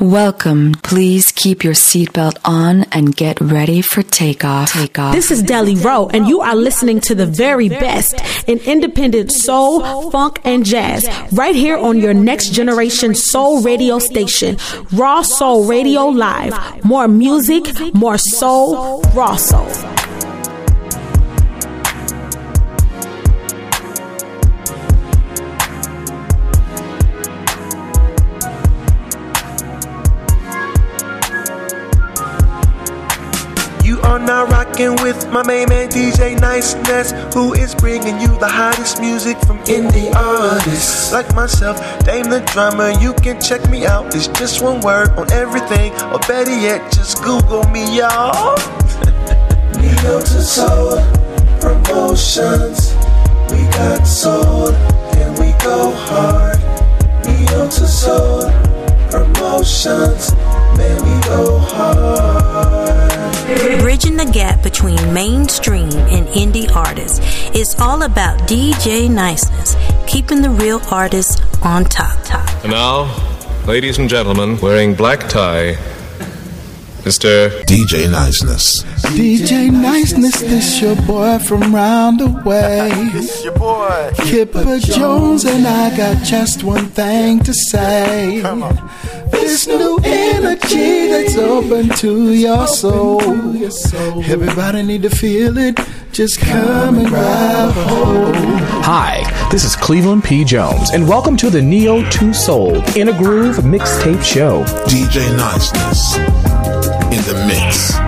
Welcome. Please keep your seatbelt on and get ready for takeoff. Takeoff. This is Deli Rowe, and you are listening to the very best in independent soul, funk, and jazz right here on your next generation soul radio station, Raw Soul Radio Live. More music, more soul, raw soul. Rocking with my main man DJ Niceness, who is bringing you the hottest music from indie artists like myself, Dame the drummer. You can check me out. It's just one word on everything, or better yet, just Google me, y'all. Neo to Soul Promotions. We got sold and we go hard. Neo to Soul Promotions. Man, we go hard. Bridging the gap between mainstream and indie artists is all about DJ niceness, keeping the real artists on top. top. And now, ladies and gentlemen, wearing black tie, Mr. DJ Niceness. DJ Niceness, this your boy from round the way. It's your boy, Kipper Jones, and I got just one thing to say. Come on. This new energy that's open to your soul. Everybody need to feel it. Just come and grab a hold. Hi, this is Cleveland P. Jones, and welcome to the Neo 2 Soul In a Groove mixtape show. DJ Niceness in the mix.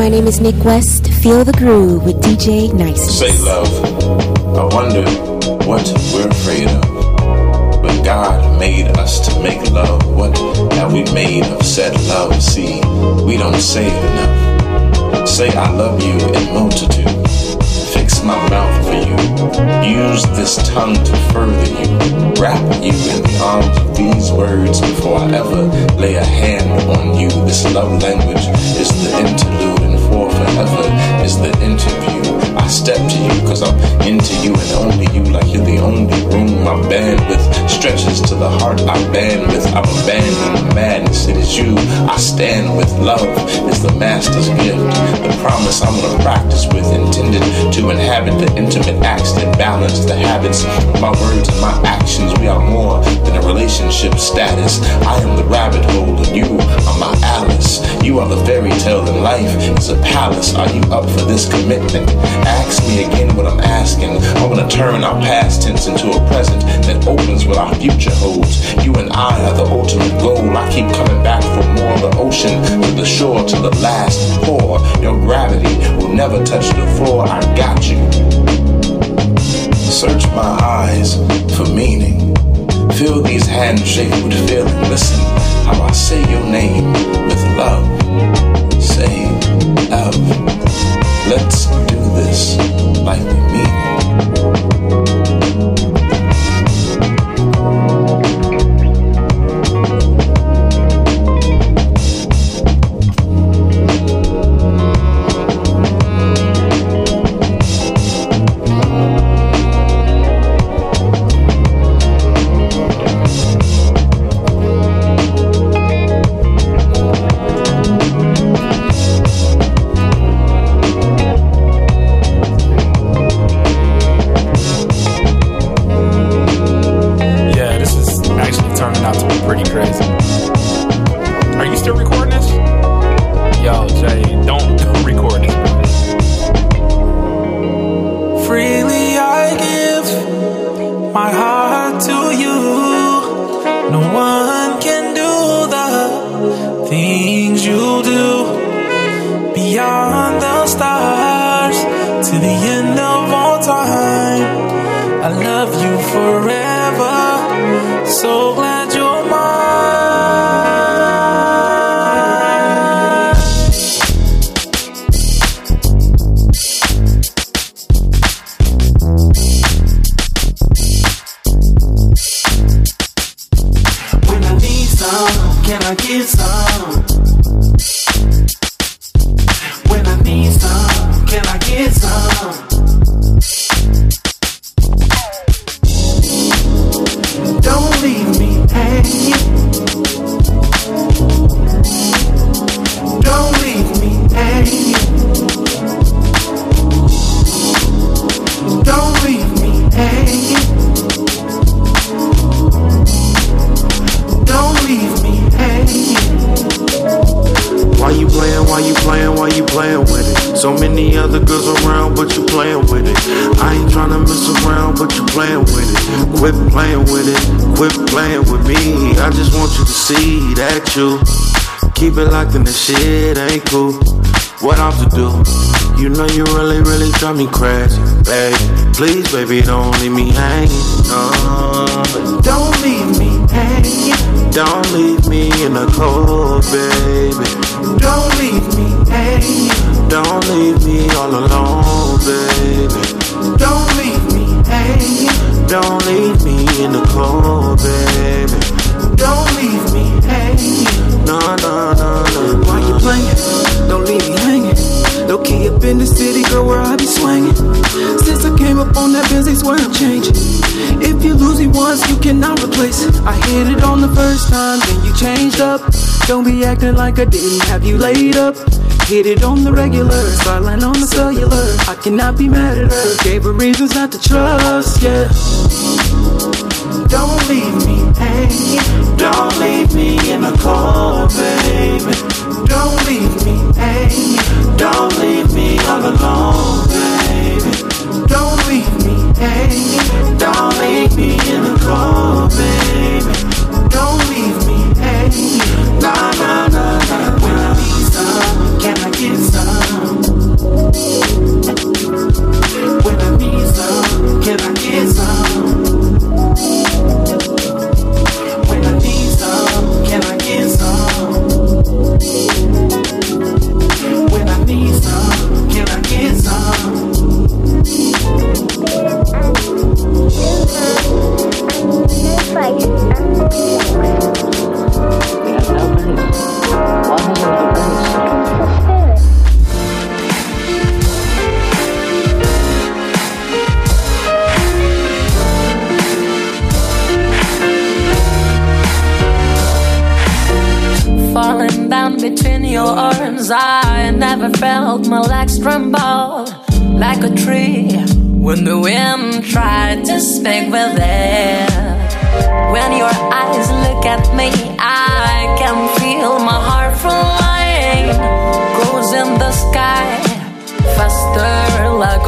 Is Nick West. Feel the groove with DJ Nice. Say love. I wonder what we're afraid of. But God made us to make love. What have we made of said love? See, we don't say it enough. Say I love you in multitude. Fix my mouth for you. Use this tongue to further you. Wrap you in the arms of these words before I ever lay a hand on you. This love language is the interlude, for is the interview. Step to you because I'm into you and only you, like you're the only room. My bandwidth stretches to the heart I band with. I'm abandoning the madness. It is you I stand with. Love is the master's gift. The promise I'm gonna practice with, intended to inhabit the intimate acts that balance the habits of my words and my actions. We are more than a relationship status. I am the rabbit hole and you are my Alice. You are the fairy tale and life is a palace. Are you up for this commitment? Ask me again what I'm asking. I wanna turn our past tense into a present that opens what our future holds. You and I are the ultimate goal. I keep coming back for more. The ocean to the shore to the last pour. Your gravity will never touch the floor. I got you. Search my eyes for meaning. Feel these hands shake with feeling. Listen how I say your name with love. Say love. Let's do this like we mean baby, don't leave me hanging. Laid up. Hit it on the regular, sideline on the cellular. I cannot be mad at her. Gave her reasons not to trust, yeah. Don't leave me hanging. Don't leave me in the cold, baby. Don't leave me hanging. Don't leave me all alone, baby. Don't leave me hanging. Don't leave me in the cold, baby. down between your arms. I never felt my legs tremble like a tree when the wind tried to speak with it. When your eyes look at me, I can feel my heart flying. Goes in the sky faster like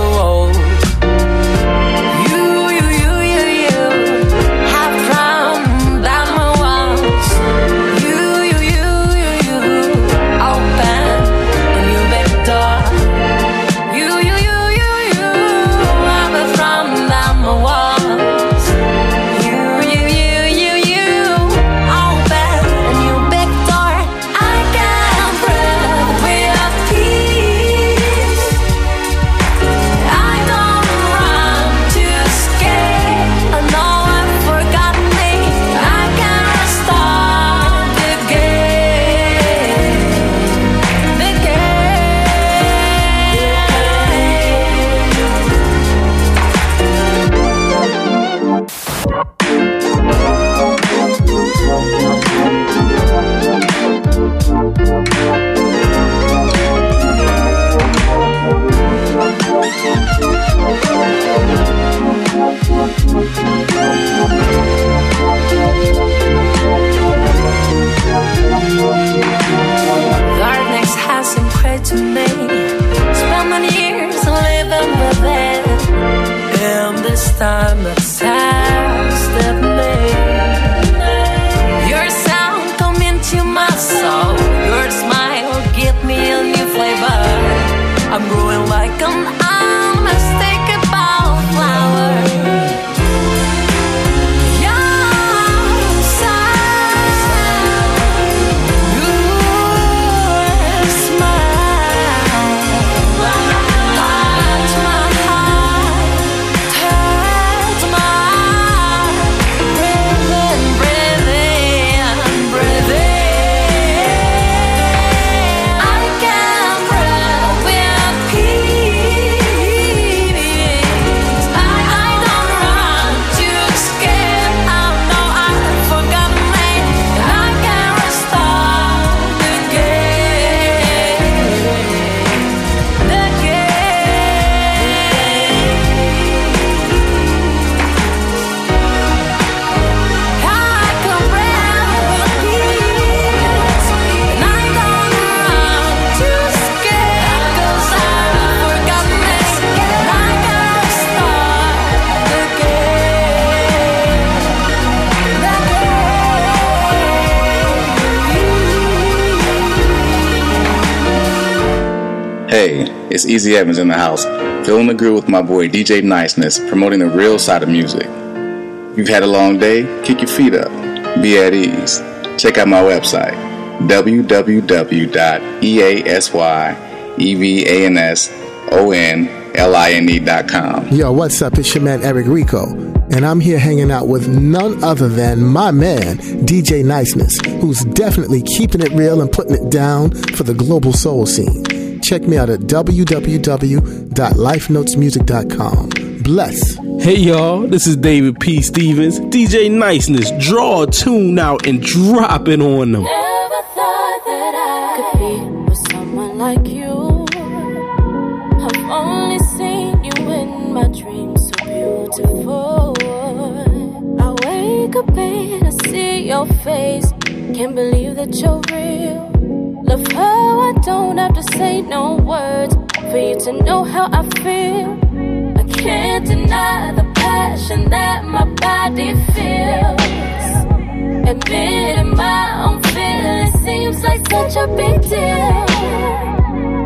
Hey, it's Easy Evans in the house, filling the groove with my boy DJ Niceness, promoting the real side of music. You've had a long day? Kick your feet up. Be at ease. Check out my website, www.easyevansonline.com. Yo, what's up? It's your man Eric Rico, and I'm here hanging out with none other than my man, DJ Niceness, who's definitely keeping it real and putting it down for the global soul scene. Check me out at www.lifenotesmusic.com. Bless. Hey y'all, this is David P. Stevens, DJ Niceness. Draw a tune out and drop it on them. could be with someone like you. I've only seen you in my dreams, so beautiful. I wake up and I see your face. Can't believe that you're real. Love how I don't have to say no words for you to know how I feel. I can't deny the passion that my body feels. Admitting my own feelings seems like such a big deal.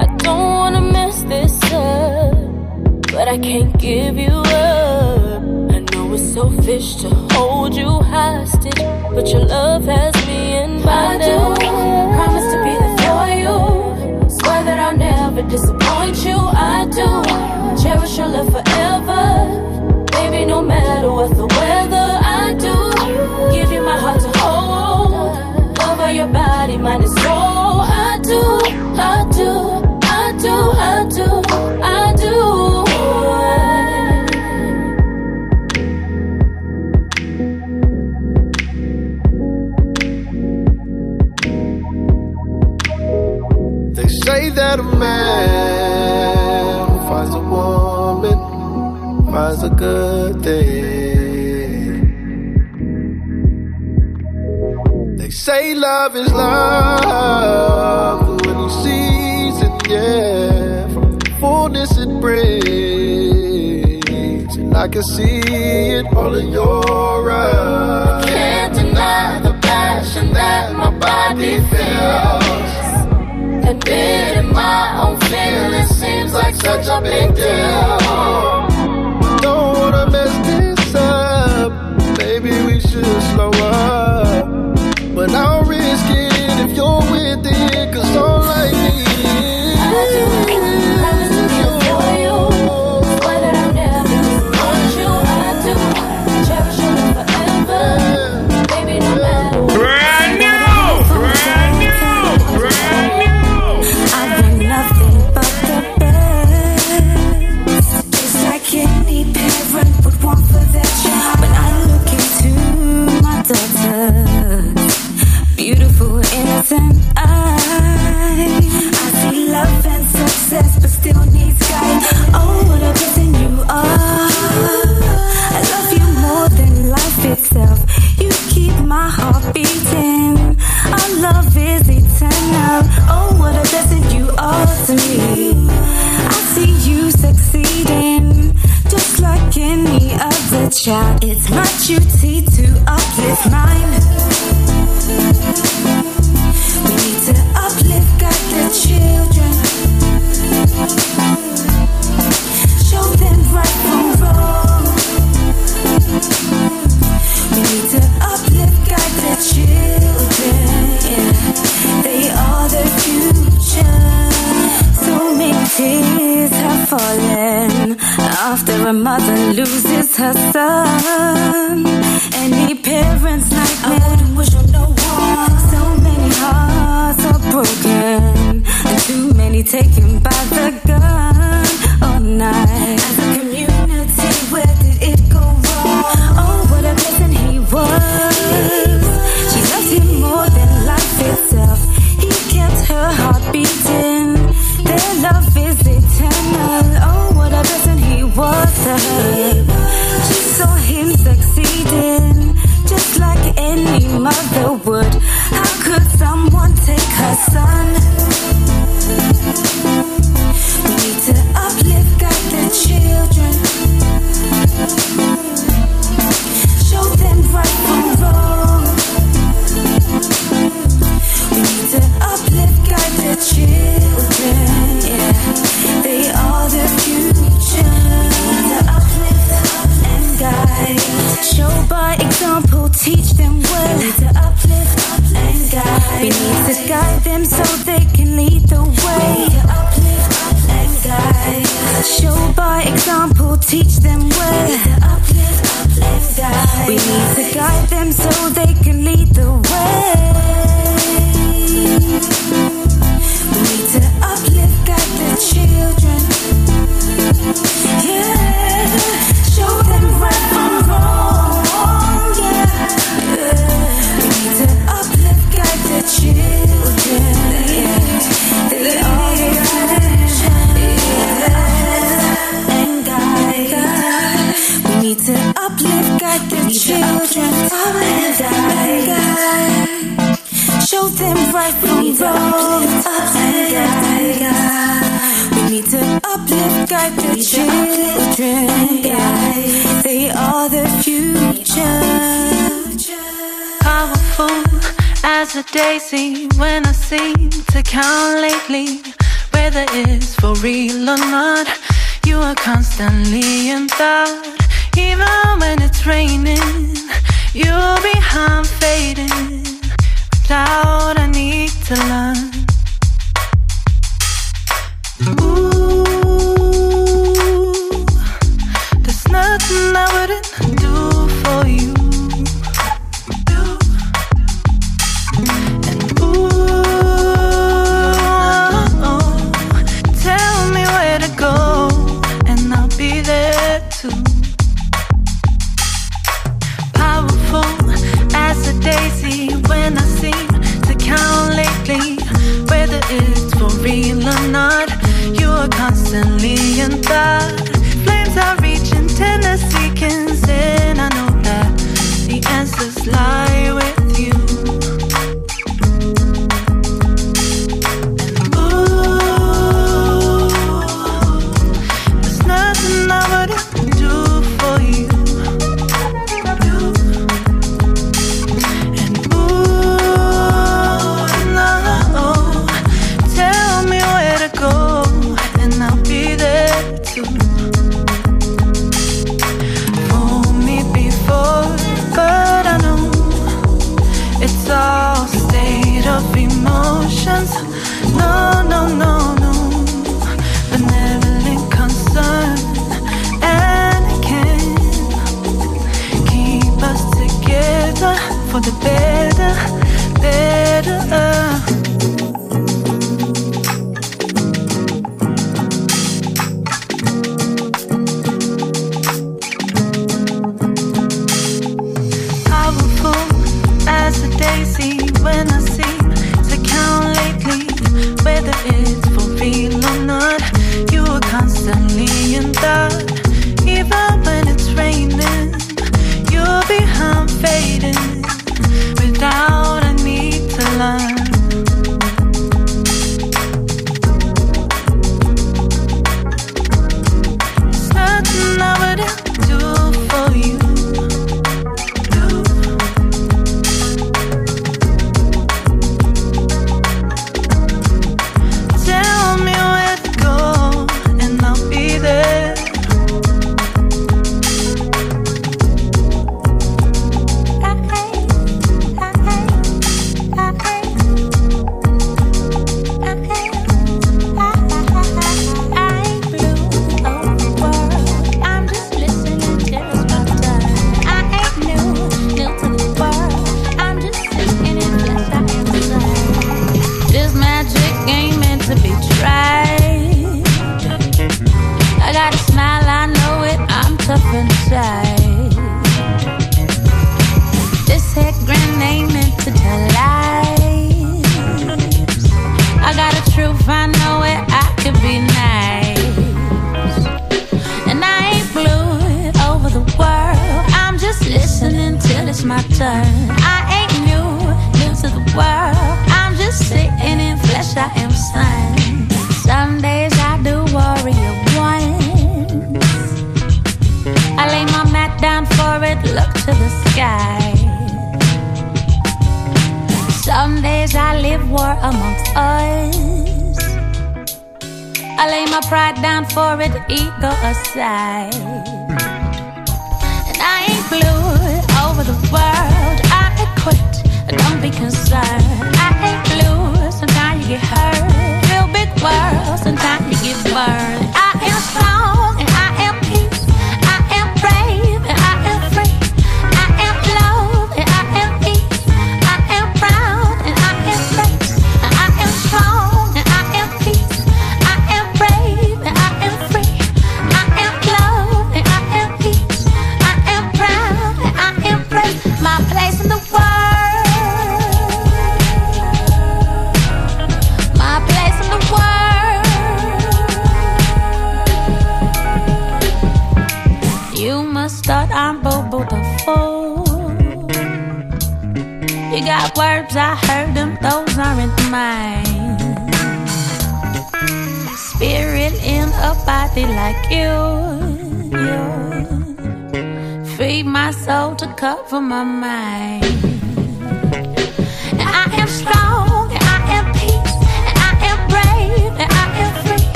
I don't wanna mess this up, but I can't give you up. I know it's selfish to hold you hostage, but your love has me in bondage. Promise to disappoint you. I do cherish your love forever. Baby, no matter what the weather, a good thing. They say love is love, but when you sees it, yeah, from the fullness it brings, and I can see it all in your eyes. I can't deny the passion that my body feels. and Admitting my own feelings seems like such a big deal. But I'll risk it if you're with it, cause all I need is. taking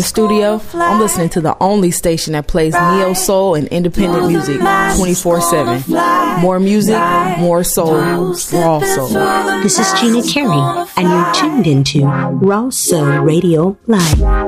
the studio, I'm listening to the only station that plays neo soul and independent music 24 7. More music, more soul, raw soul. This is Gina Carey, and you're tuned into Raw Soul Radio Live.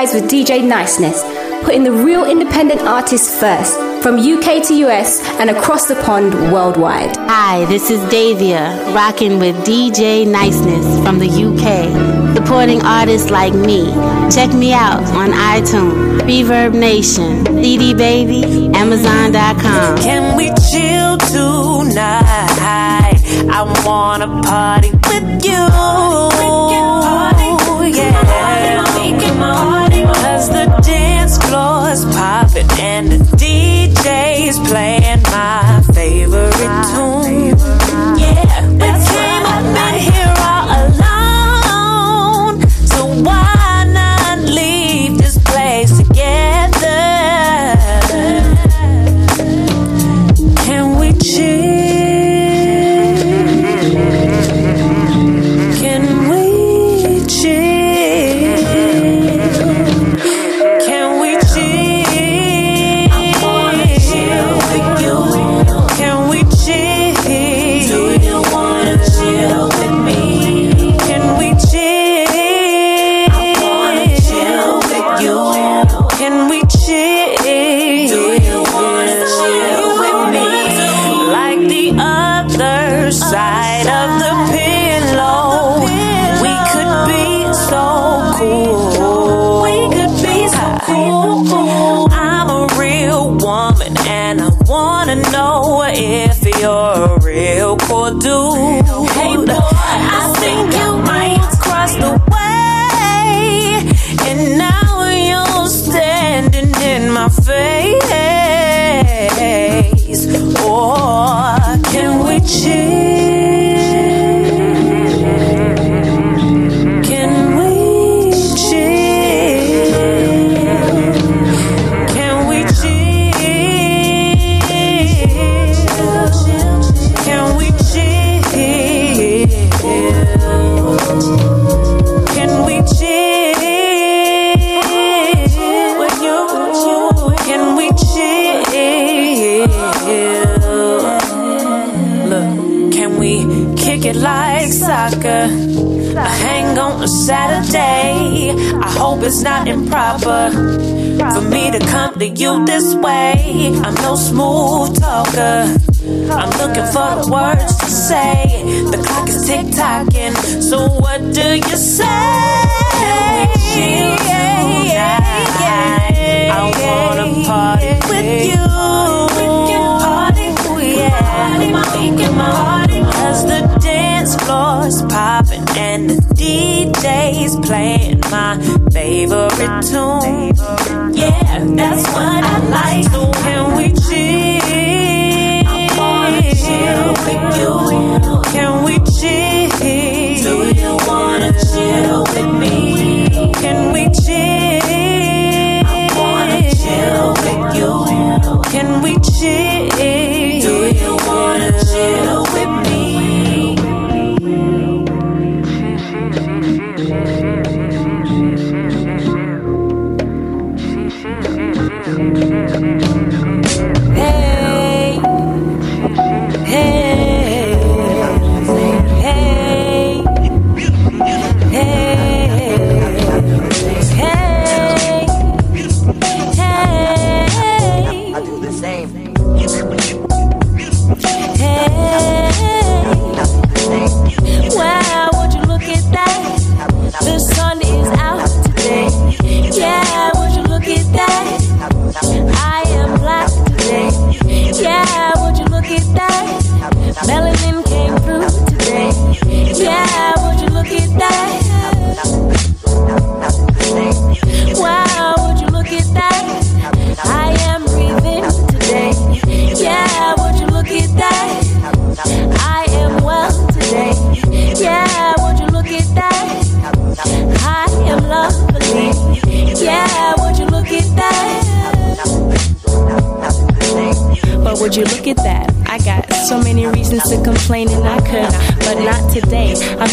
With DJ Niceness, putting the real independent artists first, from UK to US and across the pond worldwide. Hi, this is Davia, rocking with DJ Niceness from the UK, supporting artists like me. Check me out on iTunes, Reverb Nation, CD Baby, Amazon.com. Can we chill tonight? I wanna Party with you. was poppin' and the DJ's playing my favorite hope it's not improper for me to come to you this way. I'm no smooth talker. I'm looking for the words to say. The clock is tick tocking, so what do you say? I wanna party with you. We party, we party, we can party. Cause the dance floor is popping. DJ's playing my favorite tune. Yeah, that's what I like. So can we chill? I wanna chill with you. Can we chill? Do you wanna chill with me? Can we chill? I wanna chill with you. Can we chill?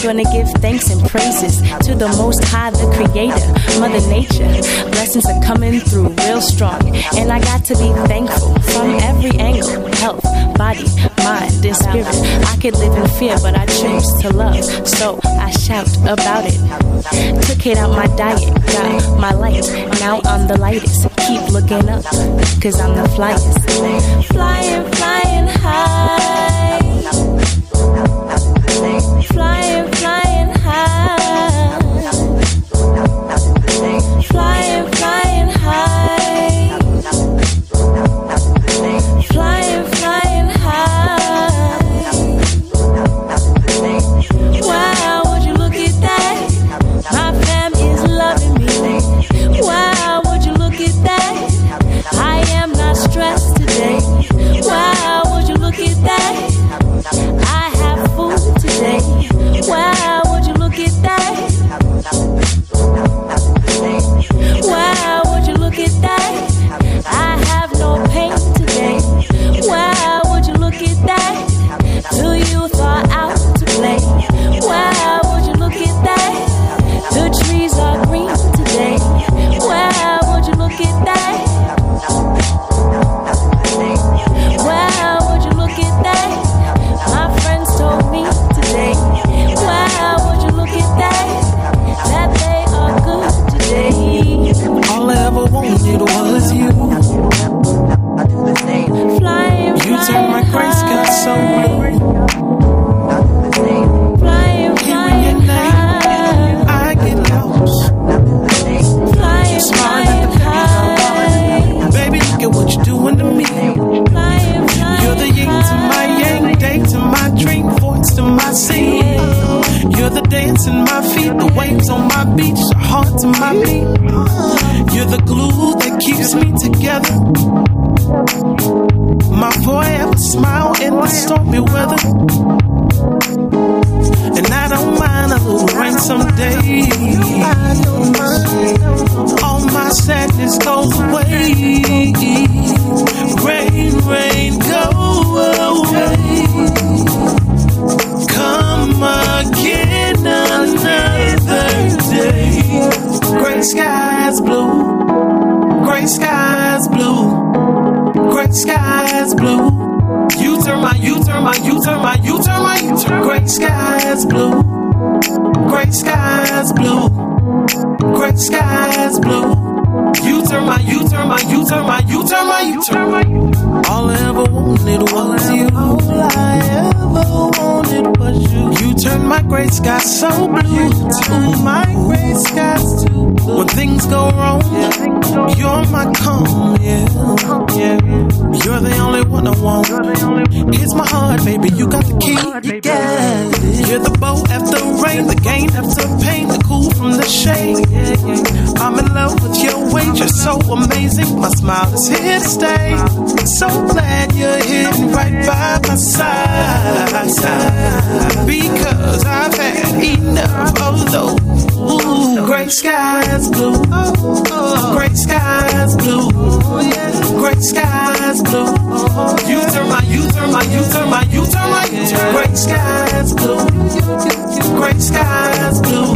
gonna give thanks and praises to the Most High, the Creator, Mother Nature. Blessings are coming through real strong, and I got to be thankful from every angle health, body, mind, and spirit. I could live in fear, but I choose to love, so I shout about it. Took it out my diet, got my light. Now I'm the lightest. Keep looking up, cause I'm the flyest. Flying. want. Here's my heart, baby, you got the key. Yeah. You're the boat after rain, the game after pain, the cool from the shade. I'm in love with your weight, you're so amazing. My smile is here to stay. So glad you're here right by my side. Because I've had enough of those. Ooh, gray skies blue. Oh, oh. You turn my, you turn my, you turn my, you turn my, great skies blue. Great skies blue.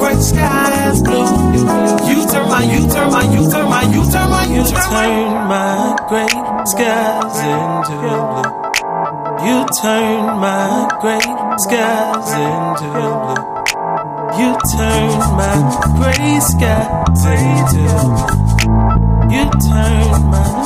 Great skies blue. You turn my, you turn my, you turn my, you turn my, you turn my. You turn my great skies into blue. You turn my great skies into blue. You turn my gray skies into blue. You turn my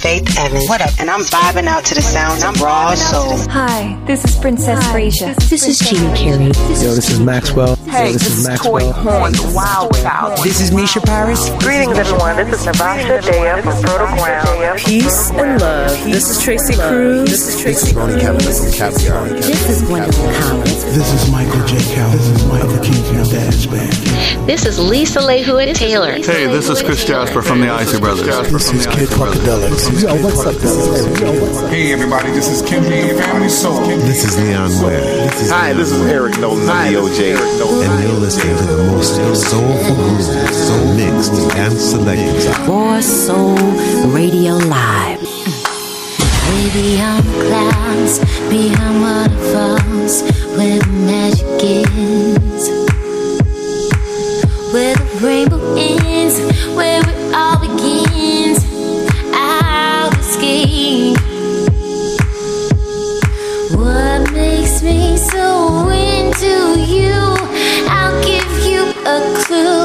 Faith Evans. What up? And I'm vibing out to the sounds of Raw Soul. Hi, this is Princess Frasier. This is Jeannie Carey. Yo, this is Maxwell. Hey, Yo, this is Maxwell. Toy Horn, the Wild Child. This is Misha Paris. Greetings, everyone. This is Navasha Daya from Fertile Ground. Peace and love. This is Tracy Cruz. This is Tracy Ronnie Cavanagh from Caviar. This is Gwendolyn Collins. This is Michael J. Cal. This is Mike the King from Dad's Band. This is Lisa Lehood Taylor. Hey, this is Chris Jasper from the Isley Brothers. This is Kid Funkadelic. Yo, what's up, guys? Hey everybody, this is Kim Lee Family Soul. This is Leon Ware. Hi, this is Eric Nolan of the OJ. And you're listening to the most soulful grooves, soul mixed and selected. Boy Soul Radio Live. Baby, on clouds, behind waterfalls, where the magic is. Where the rainbow ends, where it all begins. I'll escape. a clue.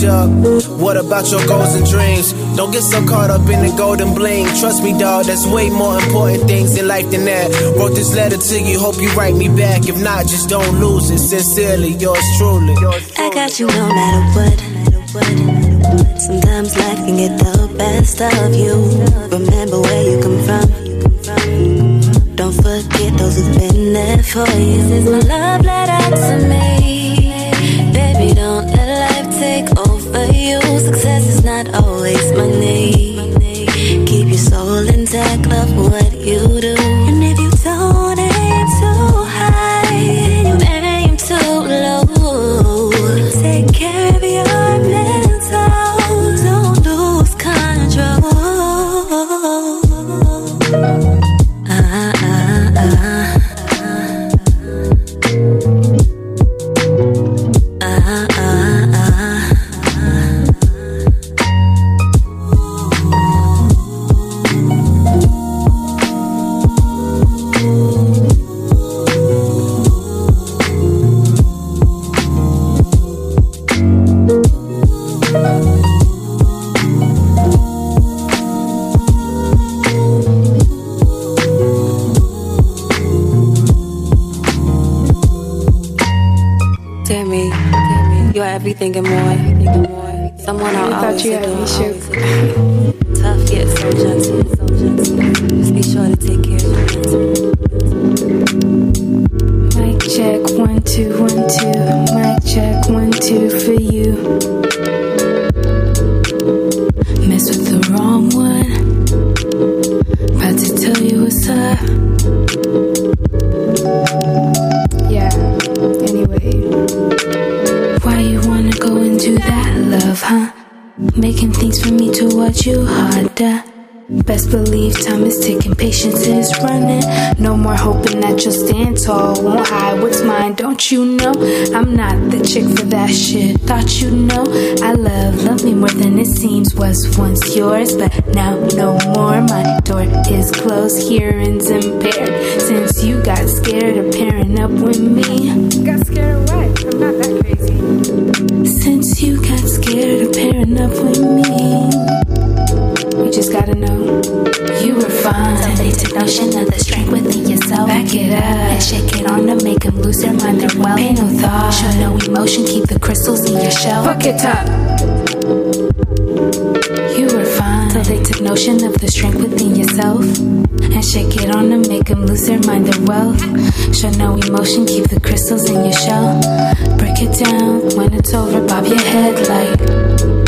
future? What about your goals and dreams? Don't get so caught up in the golden bling. Trust me, dawg, that's way more important things in life than that. Wrote this letter to you, hope you write me back. If not, just don't lose it. Sincerely, yours truly. I got you no matter what. Sometimes life can get the best of you. Remember where you come from. Don't forget those who've been there for you. You know I love, love me more than it seems. Was once yours, but now no more. My door is closed, hearing's impaired. Since you got scared of shell. Fuck it up. You were fine. So they took notion of the strength within yourself and shake it on to make them lose their mind, their wealth. Show no emotion, keep the crystals in your shell. Break it down when it's over, bob your head like.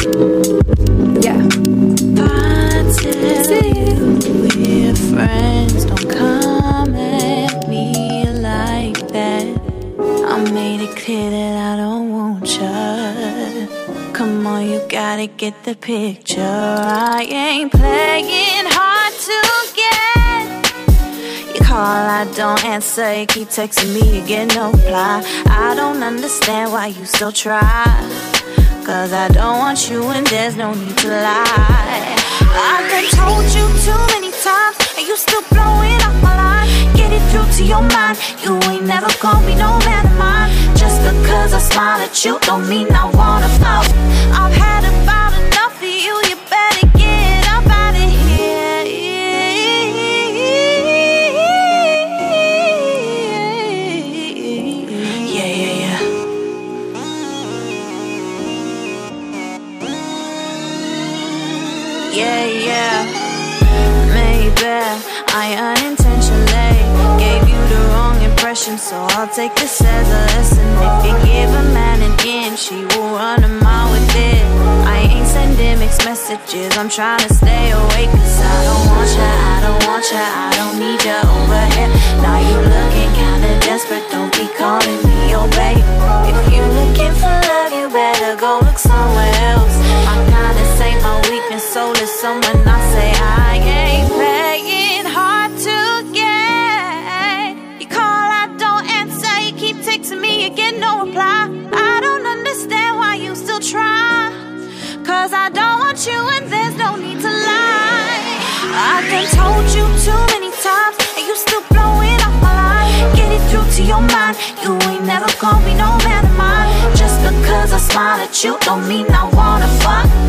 The picture. I ain't playing hard to get. You call, I don't answer. You keep texting me, you get no reply. I don't understand why you still try. Cause I don't want you and there's no need to lie. I've been told you too many times, and you still blowing up my line. Get it through to your mind. You ain't never gonna be no man of mine. Just because I smile at you, don't mean I wanna fuck. I've had messages, I'm trying to stay awake. Cause I don't want ya, I don't want ya, I don't need ya over here. Now you looking kinda desperate, don't be calling me your babe. If you looking for love, you better go look somewhere else. My kindness ain't my weakness, soulless. Someone told you too many times, and you still blowing up my line. Get it through to your mind. You ain't never gonna be no man of mine. Just because I smile at you, don't mean I wanna fuck.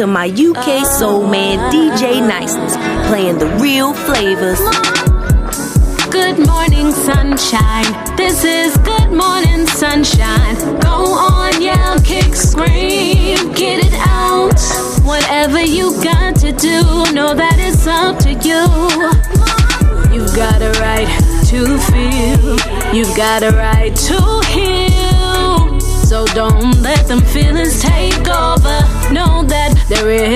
to my UK uh-huh.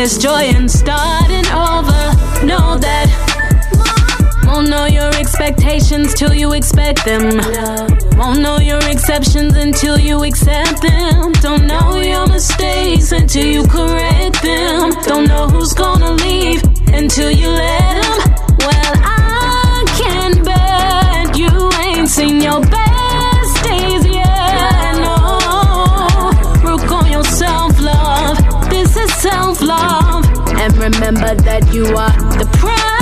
There's joy in starting over. Know that. Won't know your expectations till you expect them. Won't know your exceptions until you accept them. Don't know your mistakes until you correct them. Don't know who's gonna leave until you let them. Well, I can bet you ain't seen your back. and remember that you are the prize.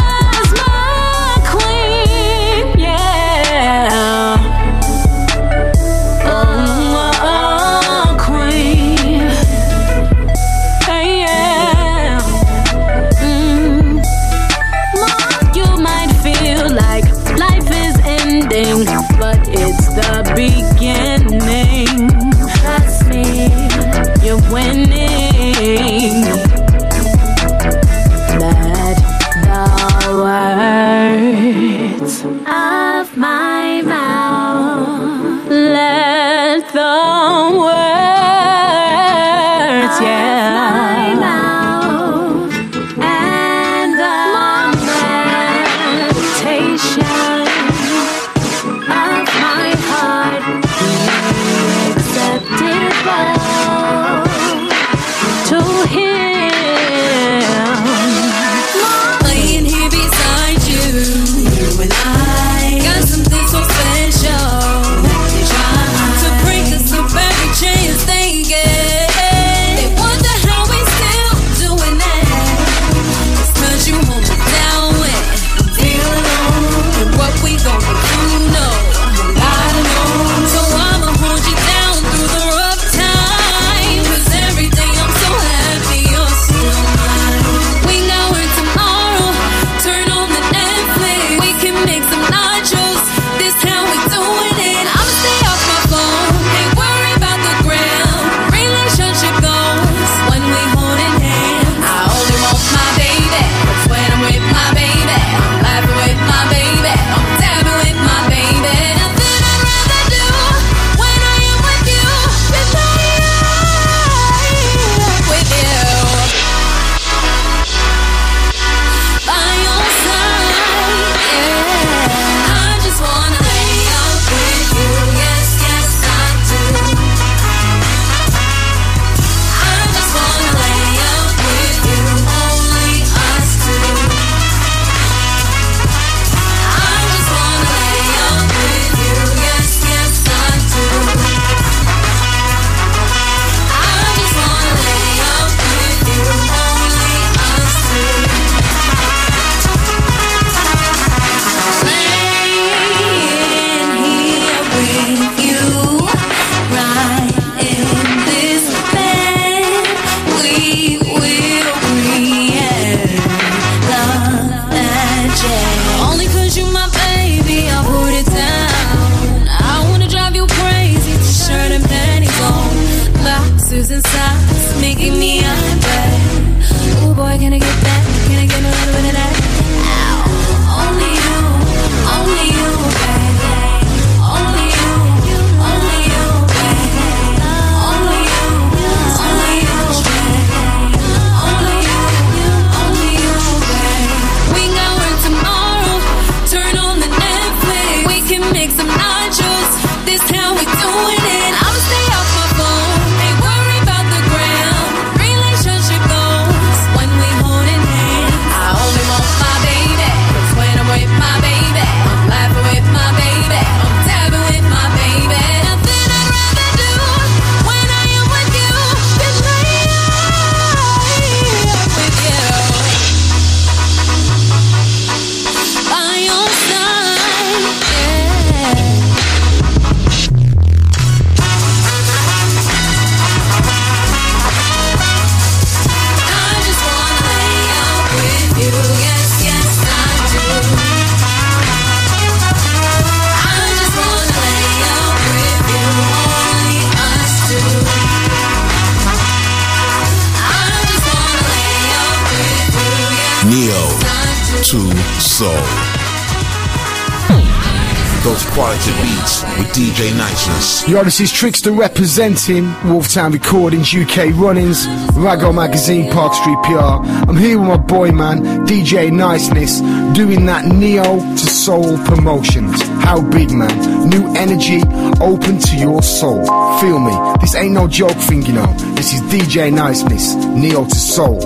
This is Trickster representing Wolftown Recordings, UK Runnings, Rago Magazine, Park Street PR. I'm here with my boy man, DJ Niceness, doing that Neo to Soul promotions. How big man? New energy, open to your soul. Feel me? This ain't no joke thing, you know. This is DJ Niceness, Neo to Soul.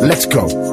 Let's go.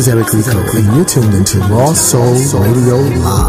is Eric Rico, and you're tuned into Raw Soul Radio Live.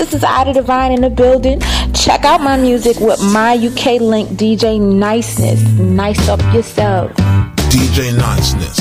This is Ida Divine in the building. Check out my music with my UK link, DJ Niceness. Nice up yourself. DJ Niceness.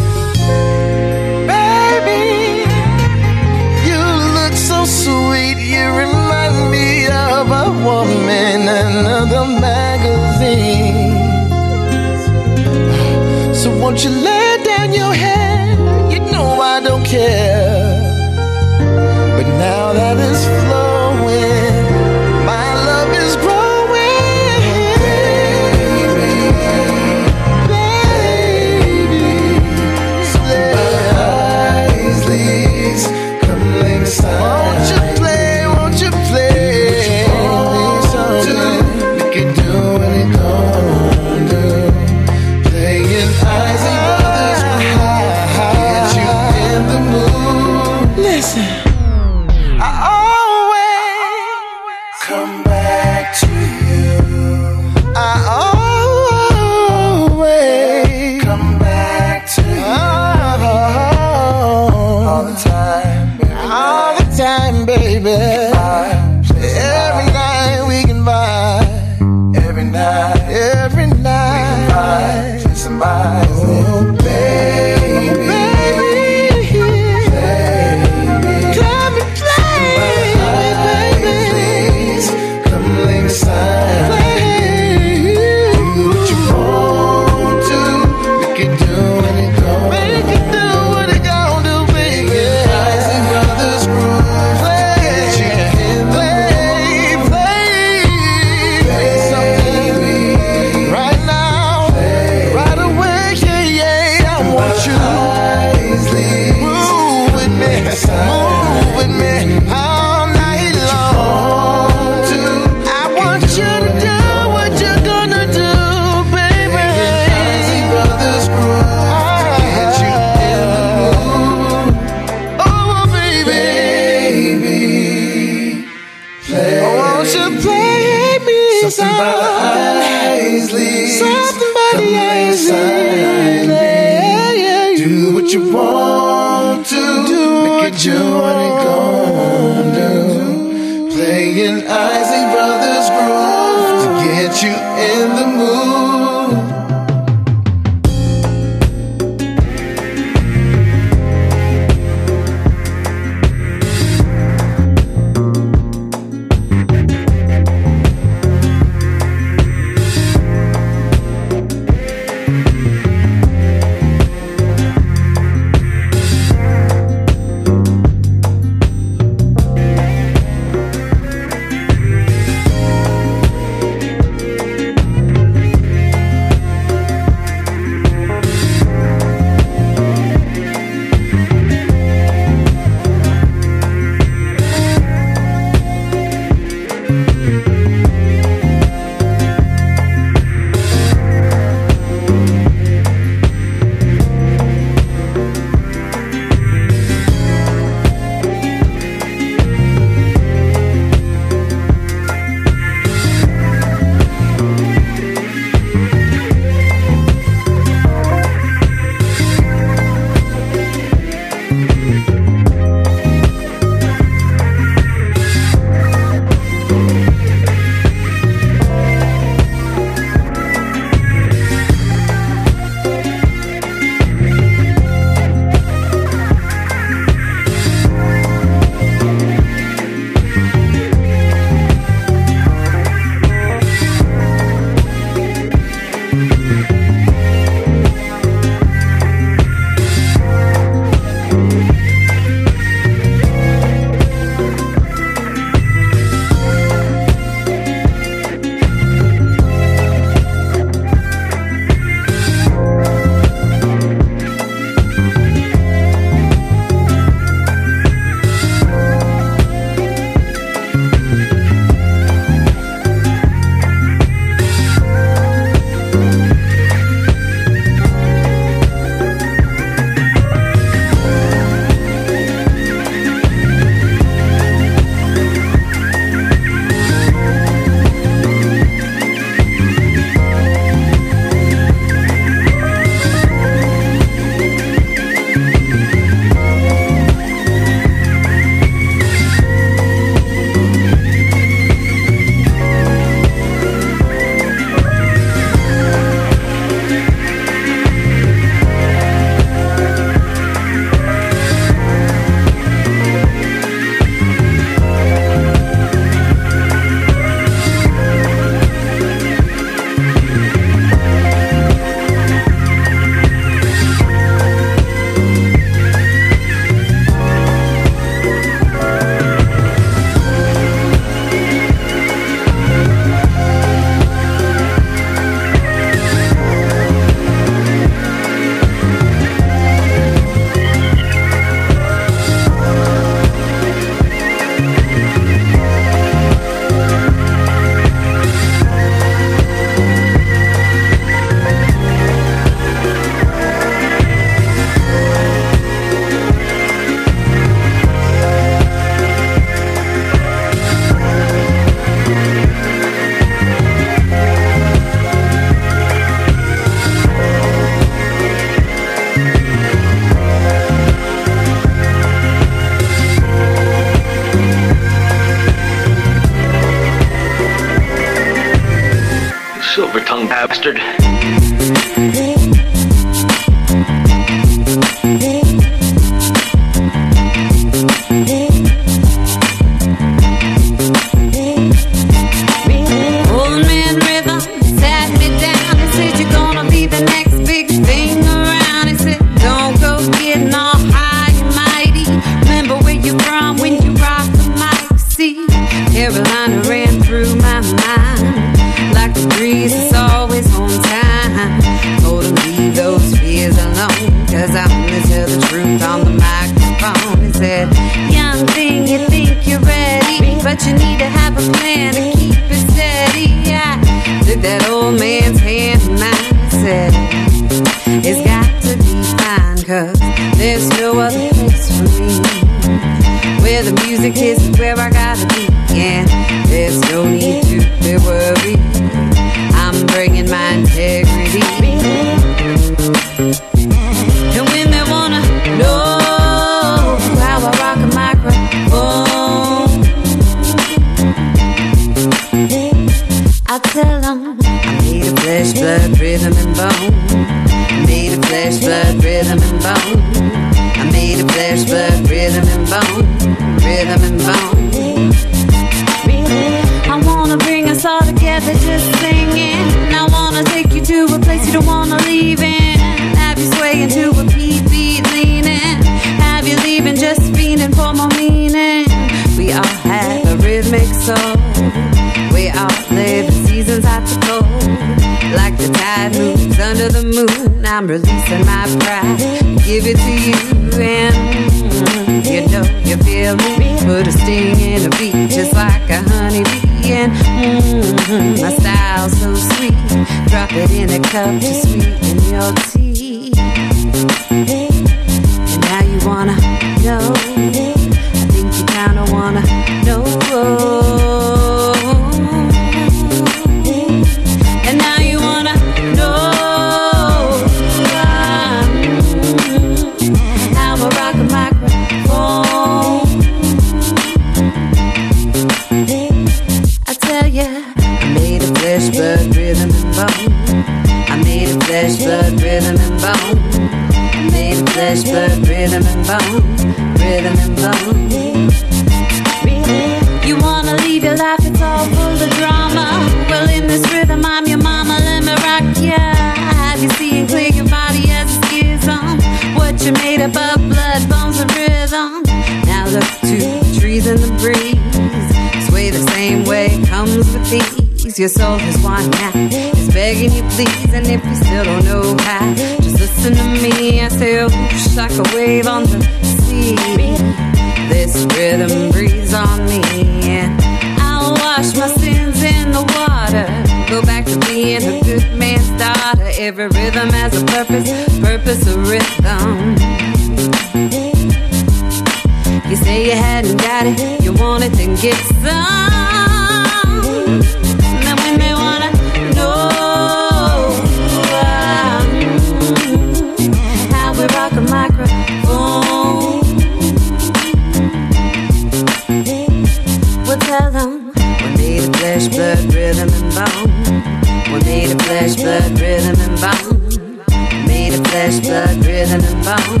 We made flesh, blood, rhythm, and bone. Made flesh, blood, rhythm, and bone.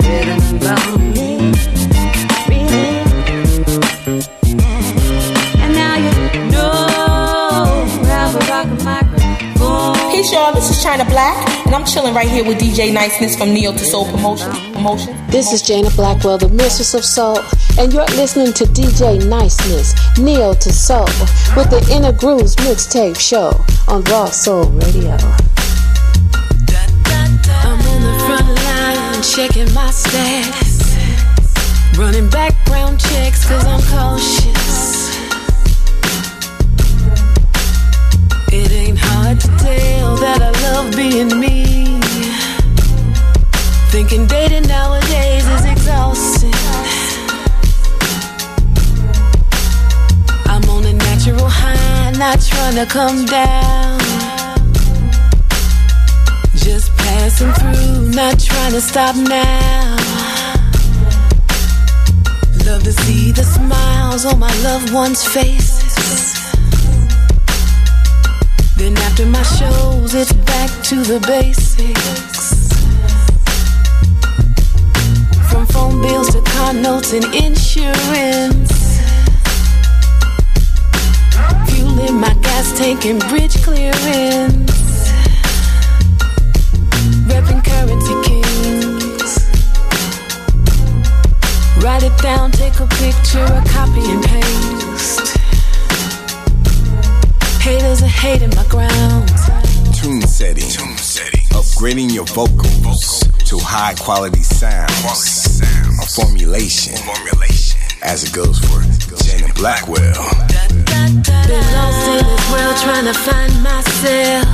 Rhythm, and bone. Hey y'all, this is China Black, and I'm chilling right here with DJ Niceness from Neo to Soul Promotion emotions. This is Jana Blackwell, the Mistress of Soul, and you're listening to DJ Niceness, Neo to Soul, with the Inner Grooves Mixtape Show on Raw Soul Radio. I'm on the front line checking my stats, running background checks cause I'm cautious. It ain't hard to tell that I love being me. Thinking dating nowadays is exhausting. I'm on a natural high, not trying to come down. Just passing through, not trying to stop now. Love to see the smiles on my loved one's faces. Then after my shows, it's back to the basics. Bills to car notes and insurance. Fueling my gas tank and bridge clearance. Repping currency kings. Write it down, take a picture, a copy and paste. Haters are hating my grounds. Tune setting. Upgrading your vocals to high quality sounds. A formulation. As it goes for Janet Blackwell. Been lost in this world trying to find myself.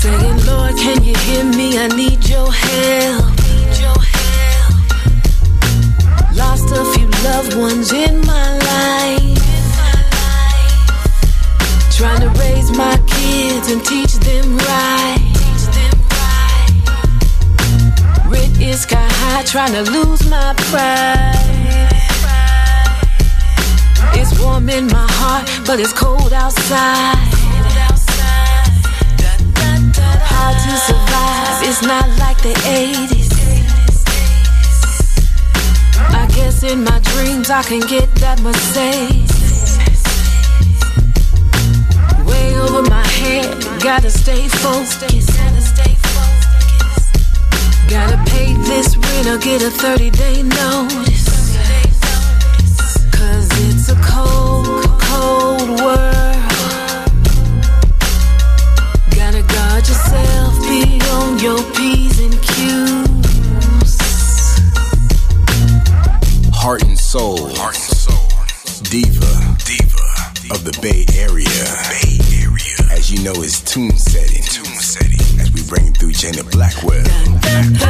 Saying, Lord, can you hear me? I need your help. Lost a few loved ones in my life. Trying to raise my kids and teach them right. Is sky high, trying to lose my pride. It's warm in my heart, but it's cold outside. Hard to survive, it's not like the 80s. I guess in my dreams I can get that Mercedes. Way over my head, gotta stay focused. Gotta pay this rent or get a 30 day notice. Cause it's a cold, cold world. Gotta guard yourself, be on your P's and Q's. Heart and soul. Heart and soul. Diva. Diva. Of the Bay Area. Bay Area. As you know, it's tune Janet Blackwell.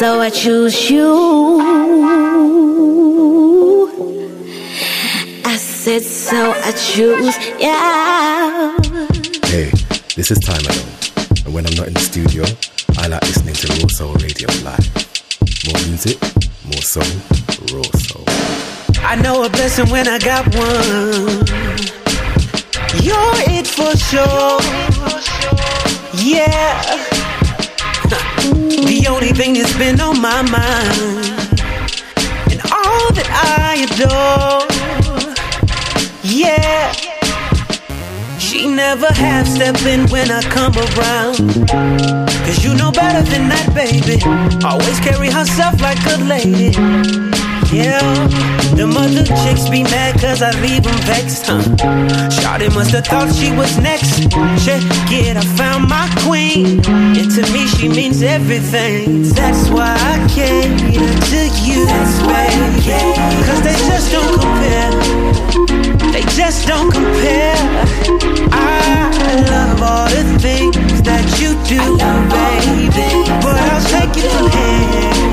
So I choose you. I said, so I choose, yeah. Hey, this is Time Alone. And when I'm not in the studio, I like listening to Raw Soul Radio Live. More music, more soul, raw soul. I know a blessing when I got one. You're it for sure. Yeah. The only thing that's been on my mind. And all that I adore. Yeah. She never half stepping when I come around. Cause you know better than that, baby. Always carry herself like a lady. Yeah, the mother chicks be mad cause I leave them vexed, huh? Shawty must have thought she was next. Check it, I found my queen. And to me, she means everything. That's why I cater to you, baby. Cause they just don't compare. They just don't compare. I love all the things that you do, baby. But I'll take it from here.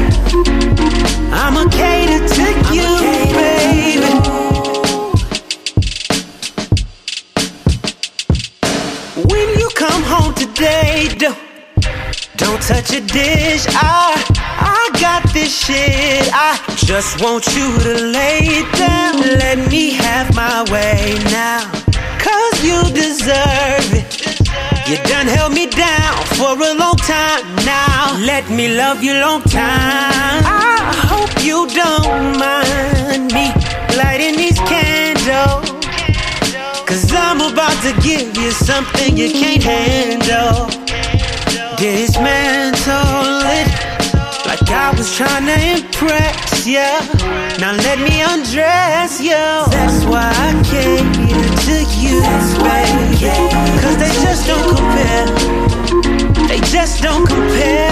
Cater to you, baby. When you come home today, don't, don't touch a dish. I, I got this shit. I just want you to lay down. Let me have my way now. Cause you deserve it. You done held me down for a long time. Let me love you long time. I hope you don't mind me lighting these candles. Cause I'm about to give you something you can't handle. Dismantle it like I was trying to impress you. Now let me undress you. That's why I cater to you, baby. Cause they just don't compare. They just don't compare.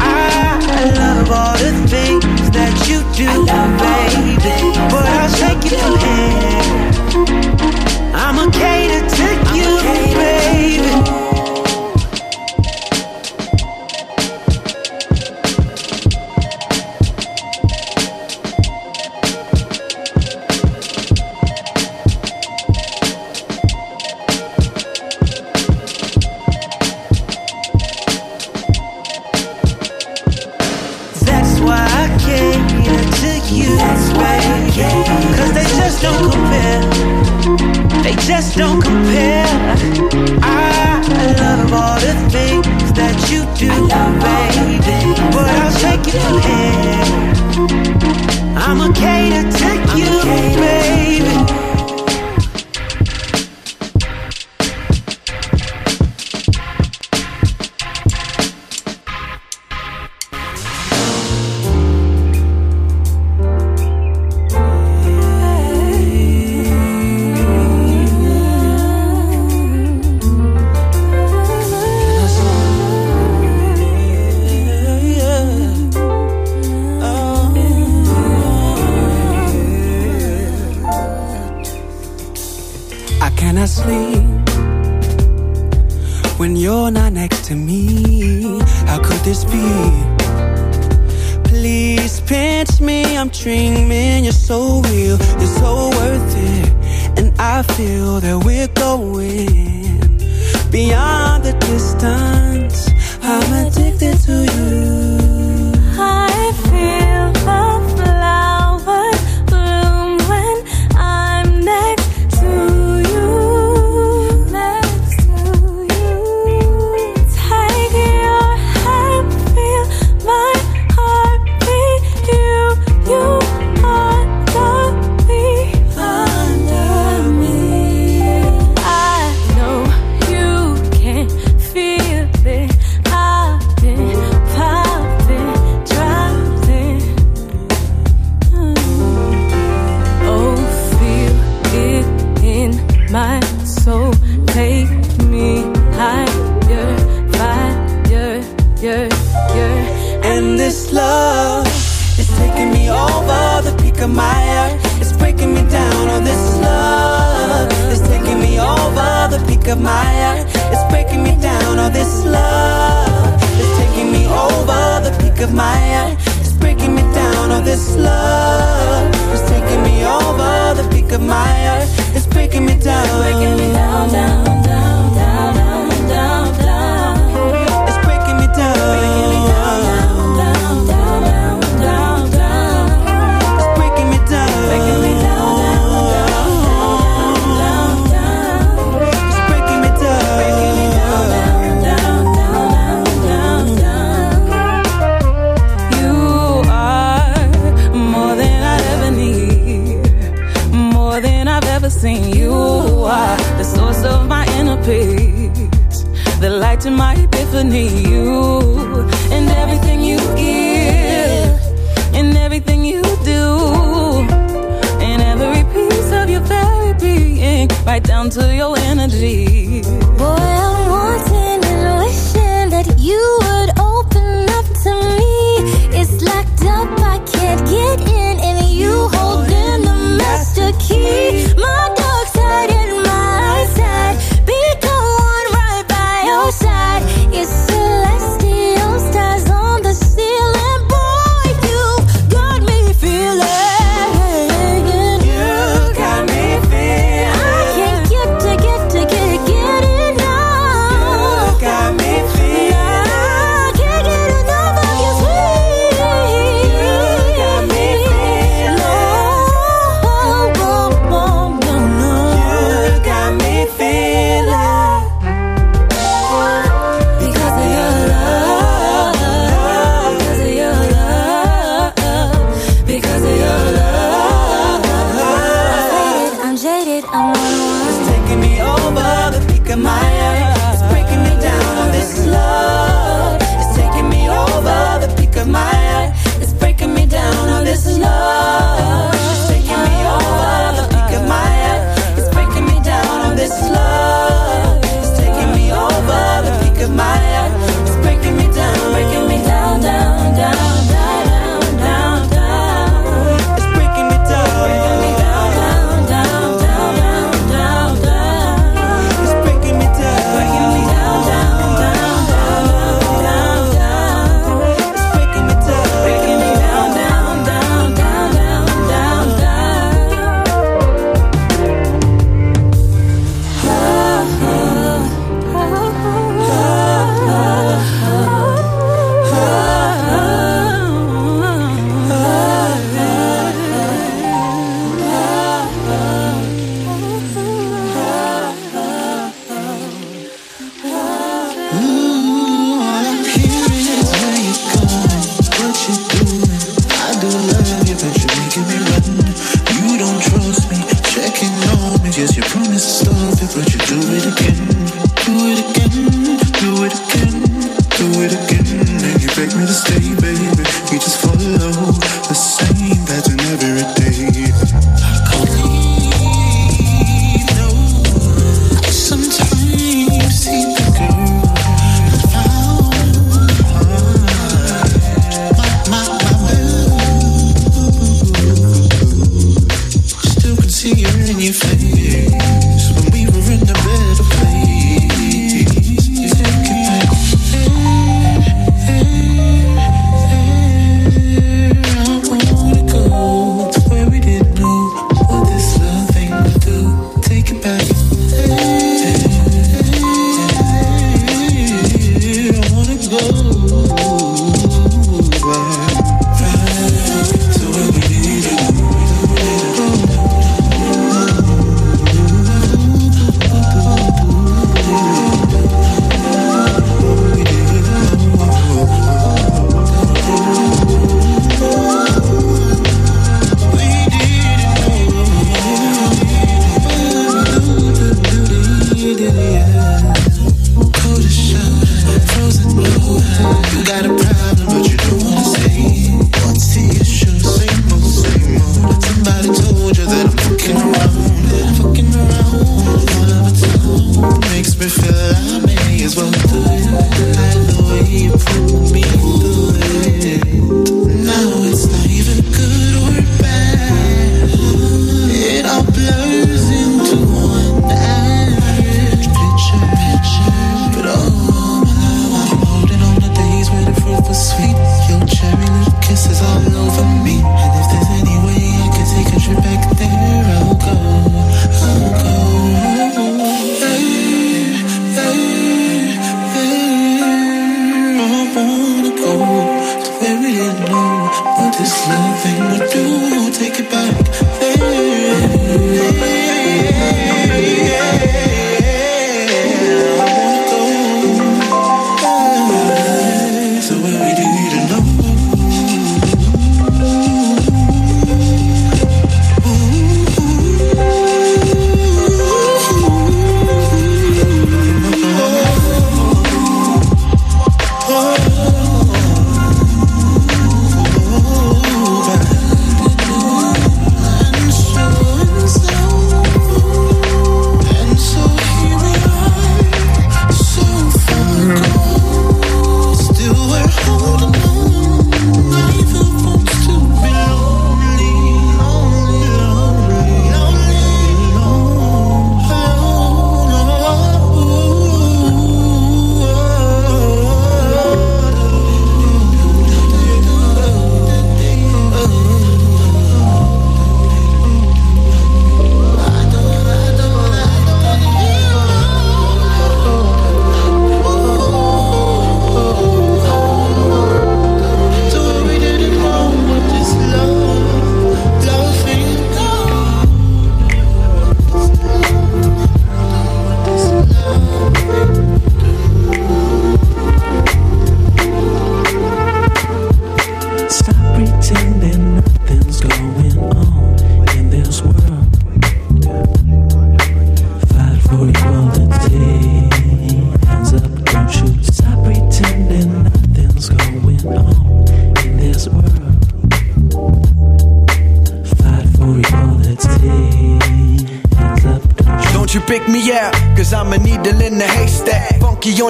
I love all the things that you do, baby. But I'll take it from here. I'ma cater to you, baby.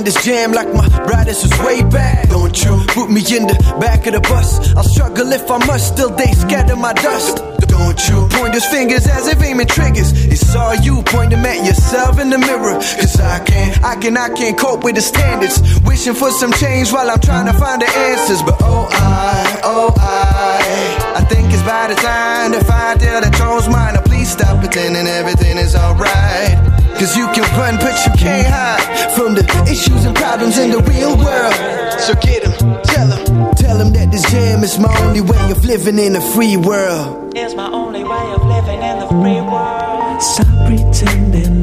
On this jam like my riders was way back. Don't you put me in the back of the bus? I'll struggle if I must, still they scatter my dust. Don't you point those fingers as if aiming triggers. It's all you point them at yourself in the mirror. Cause I can't, I can, I can't cope with the standards. Wishing for some change while I'm trying to find the answers. But oh, I, oh, I, I think it's by the time to find out the troll's mine. Now please stop pretending everything is alright. Cause you can run, but you can't hide from the issues and problems in the real world. So get him, tell get 'em, tell 'em, tell 'em that this jam is my only way of living in a free world. It's my only way of living in the free world. Stop pretending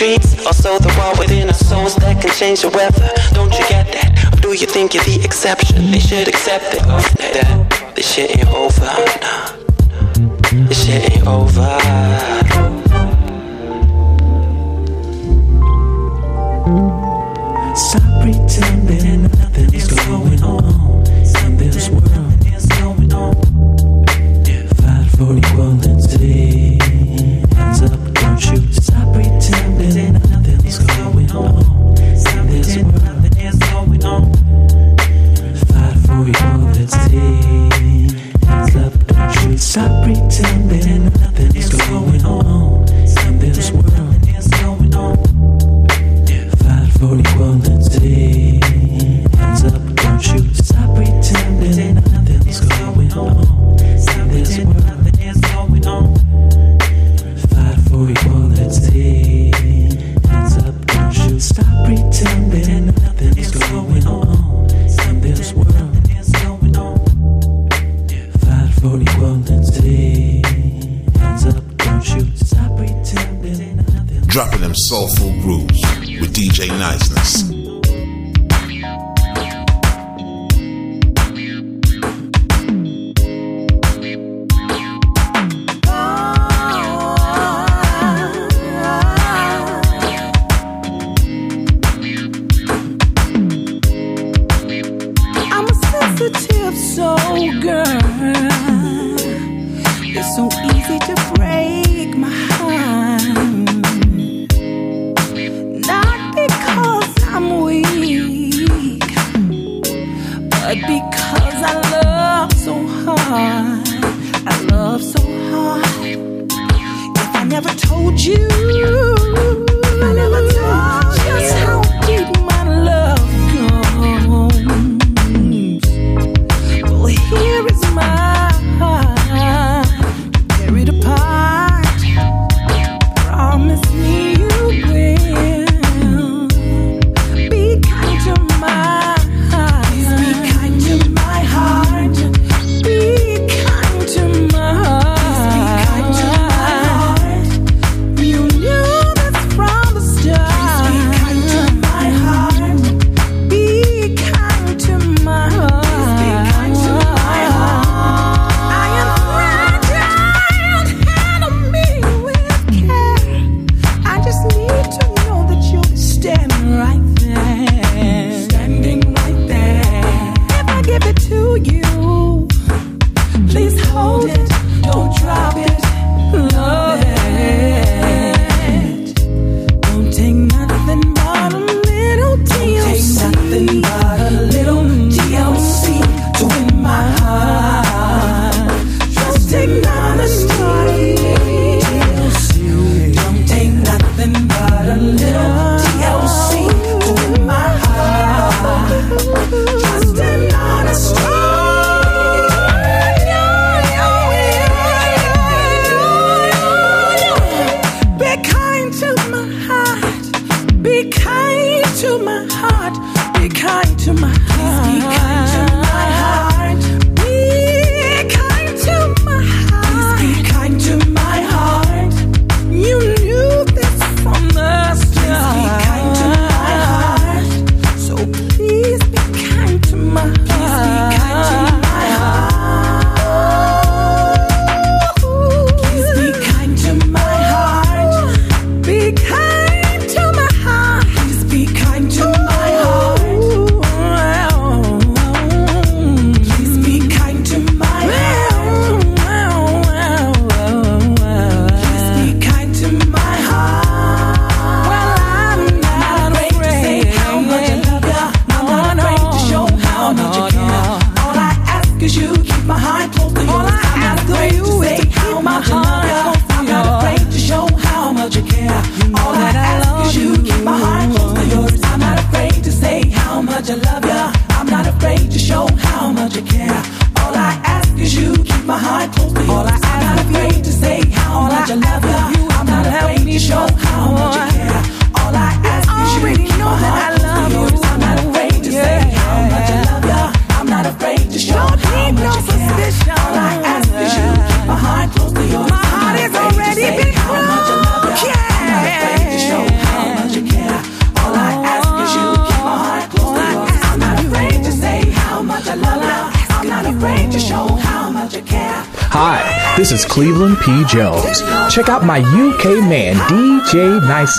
streets, also the war within our souls that can change the weather. Don't you get that? Or do you think you're the exception? They should accept it. Oh, that this shit ain't over. Nah. This shit ain't over.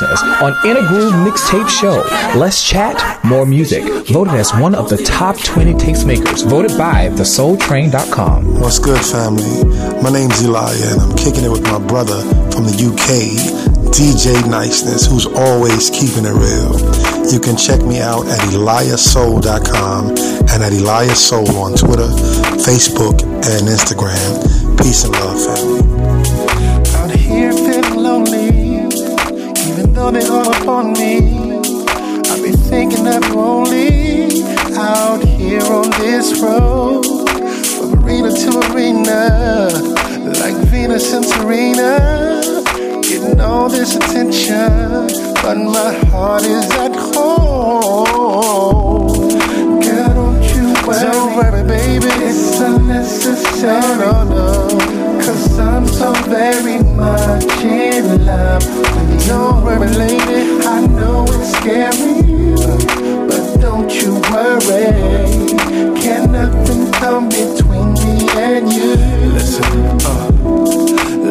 DJ Niceness, on Inner Groove Mixtape Show. Less chat, more music. Voted as one of the top 20 tastemakers. Voted by thesoultrain.com. What's good, family? My name's Elijah, and I'm kicking it with my brother from the UK, DJ Niceness, who's always keeping it real. You can check me out at eliasoul.com and at eliasoul on Twitter, Facebook, and Instagram. Peace and love, family. All upon me. I've been thinking you only out here on this road, from arena to arena, like Venus and Serena, getting all this attention, but my heart is at home. Girl, don't you worry, don't worry, baby, it's unnecessary. No, no, no. Cause I'm so very much in love with you. Don't worry, lady, I know it's scary, but don't you worry. Can nothing come between me and you? Listen, uh.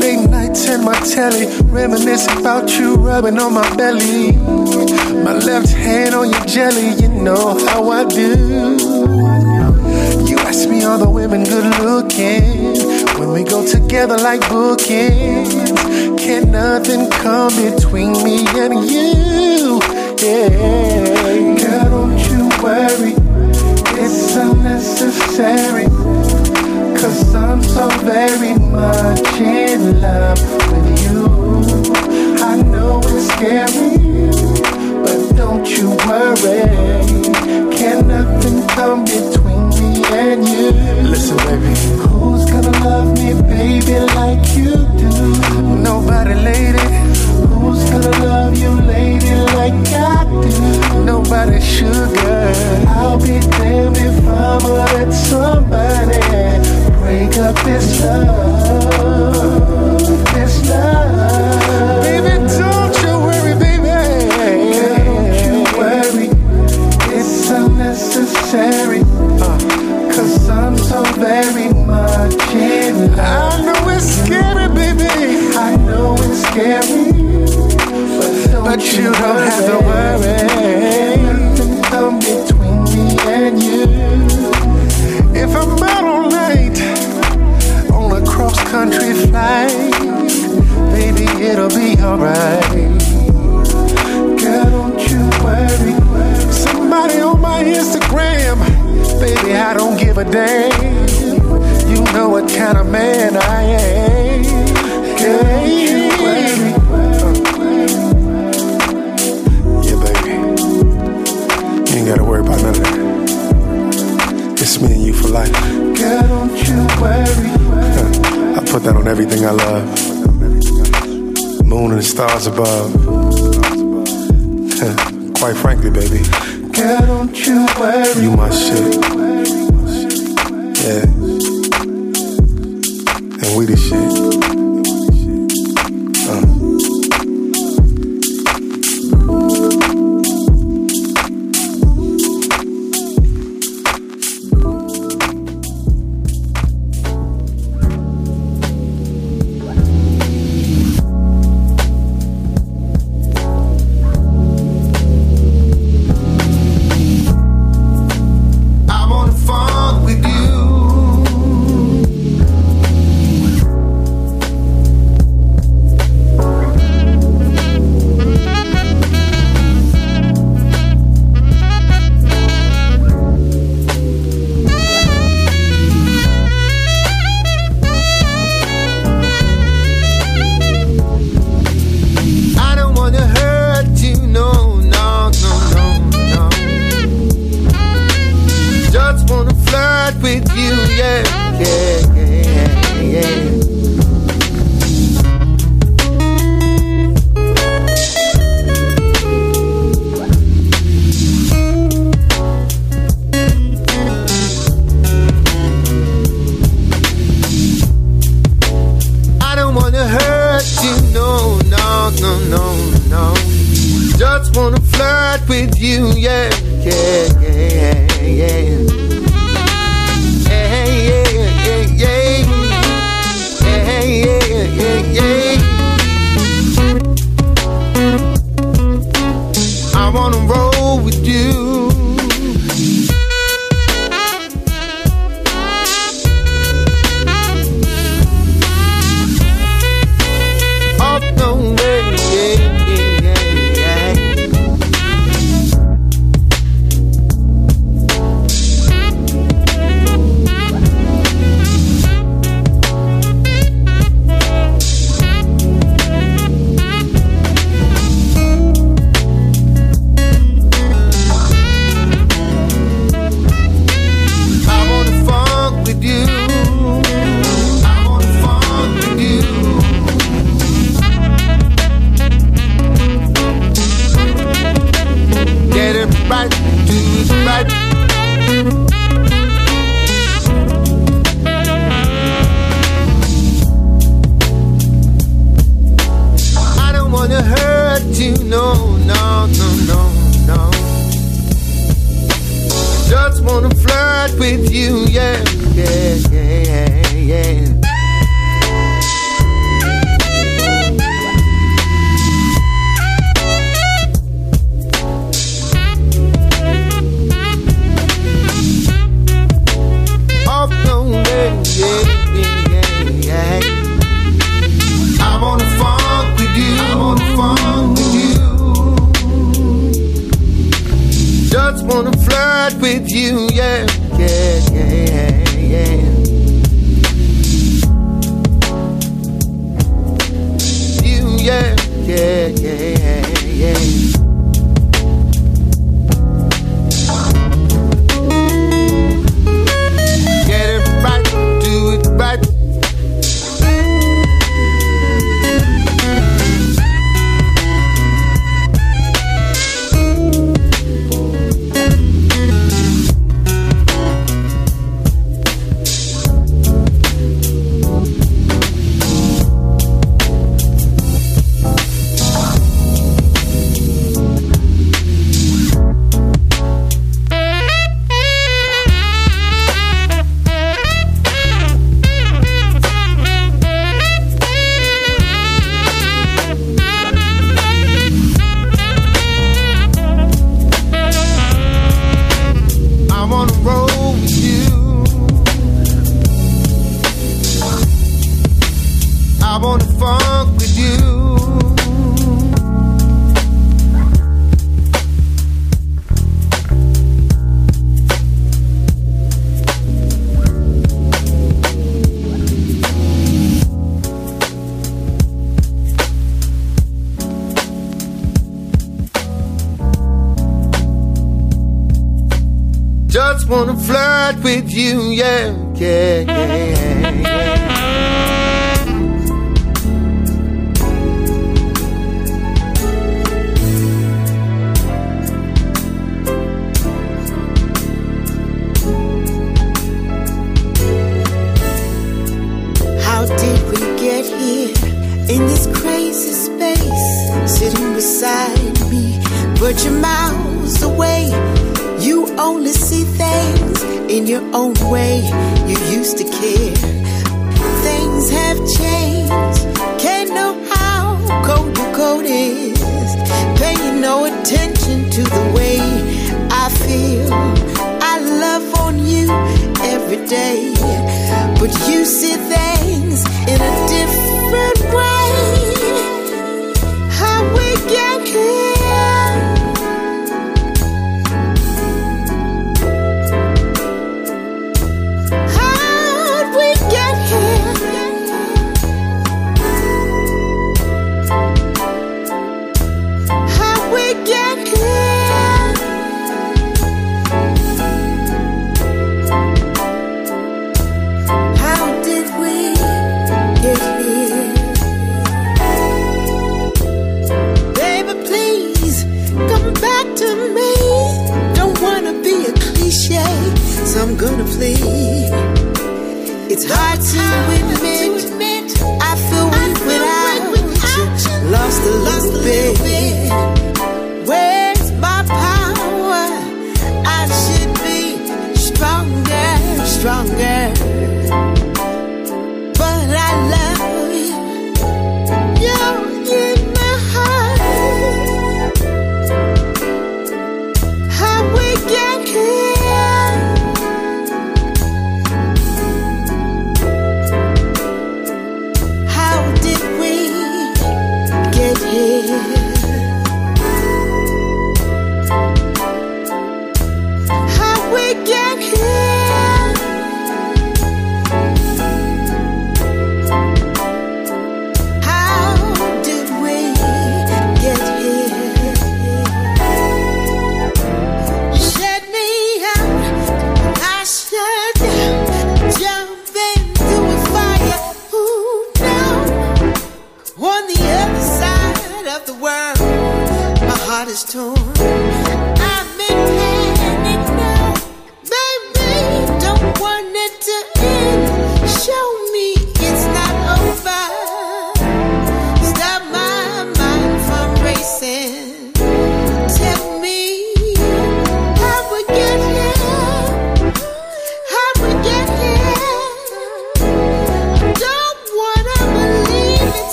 Late nights in my telly, reminisce about you rubbing on my belly. My left hand on your jelly, you know how I do. You ask me, are the women good looking? We go together like bookends, can nothing come between me and you? Yeah, girl, don't you worry, it's unnecessary. Cause I'm so very much in love with you. I know it's scary, but don't you worry. Can nothing come between and you? Listen, baby. Who's gonna love me, baby, like you do? Nobody, lady. Who's gonna love you, lady, like I do? Nobody, sugar. I'll be damned if I'ma let somebody break up this love, this love. Baby, you, don't have to worry. Nothing come between me and you. If I'm out all night on a cross country flight, baby, it'll be alright. Girl, don't you worry. Somebody on my Instagram, baby, I don't give a damn. You know what kind of man I am. Girl, put that on everything I love. Moon and the stars above. Quite frankly, baby. Girl, don't you worry. You my shit. Yeah. And we the shit.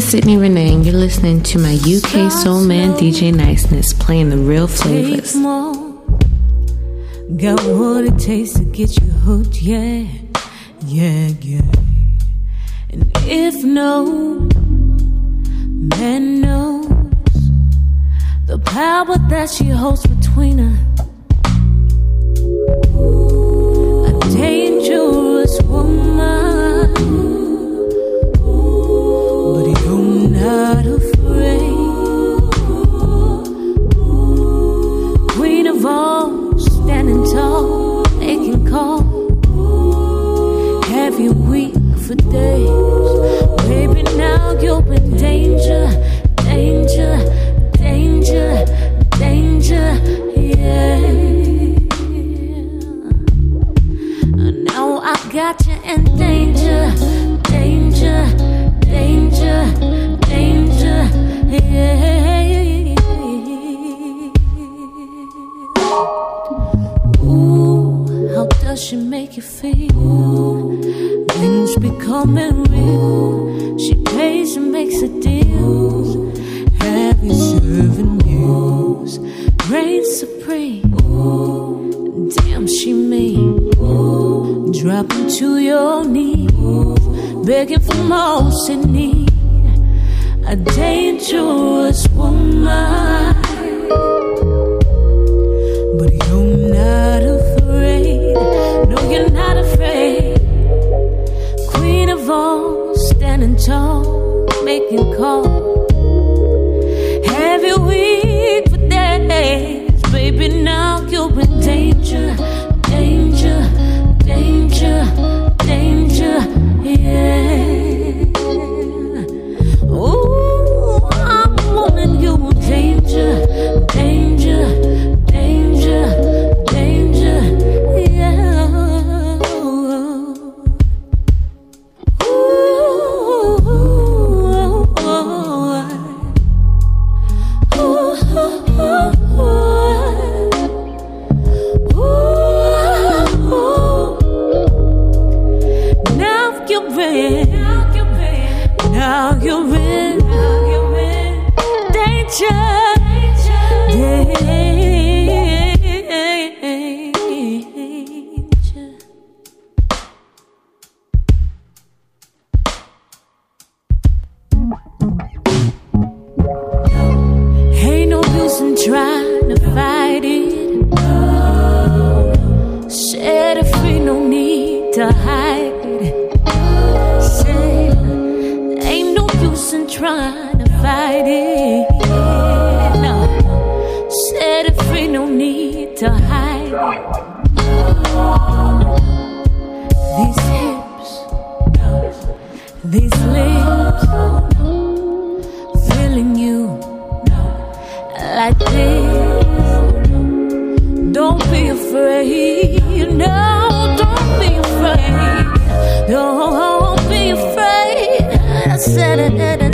is Sydney Renee, and you're listening to my UK Soul Man DJ Niceness playing the real flavors. Got what it takes to get you hooked, yeah, yeah, yeah. And if no man knows the power that she holds between us said it.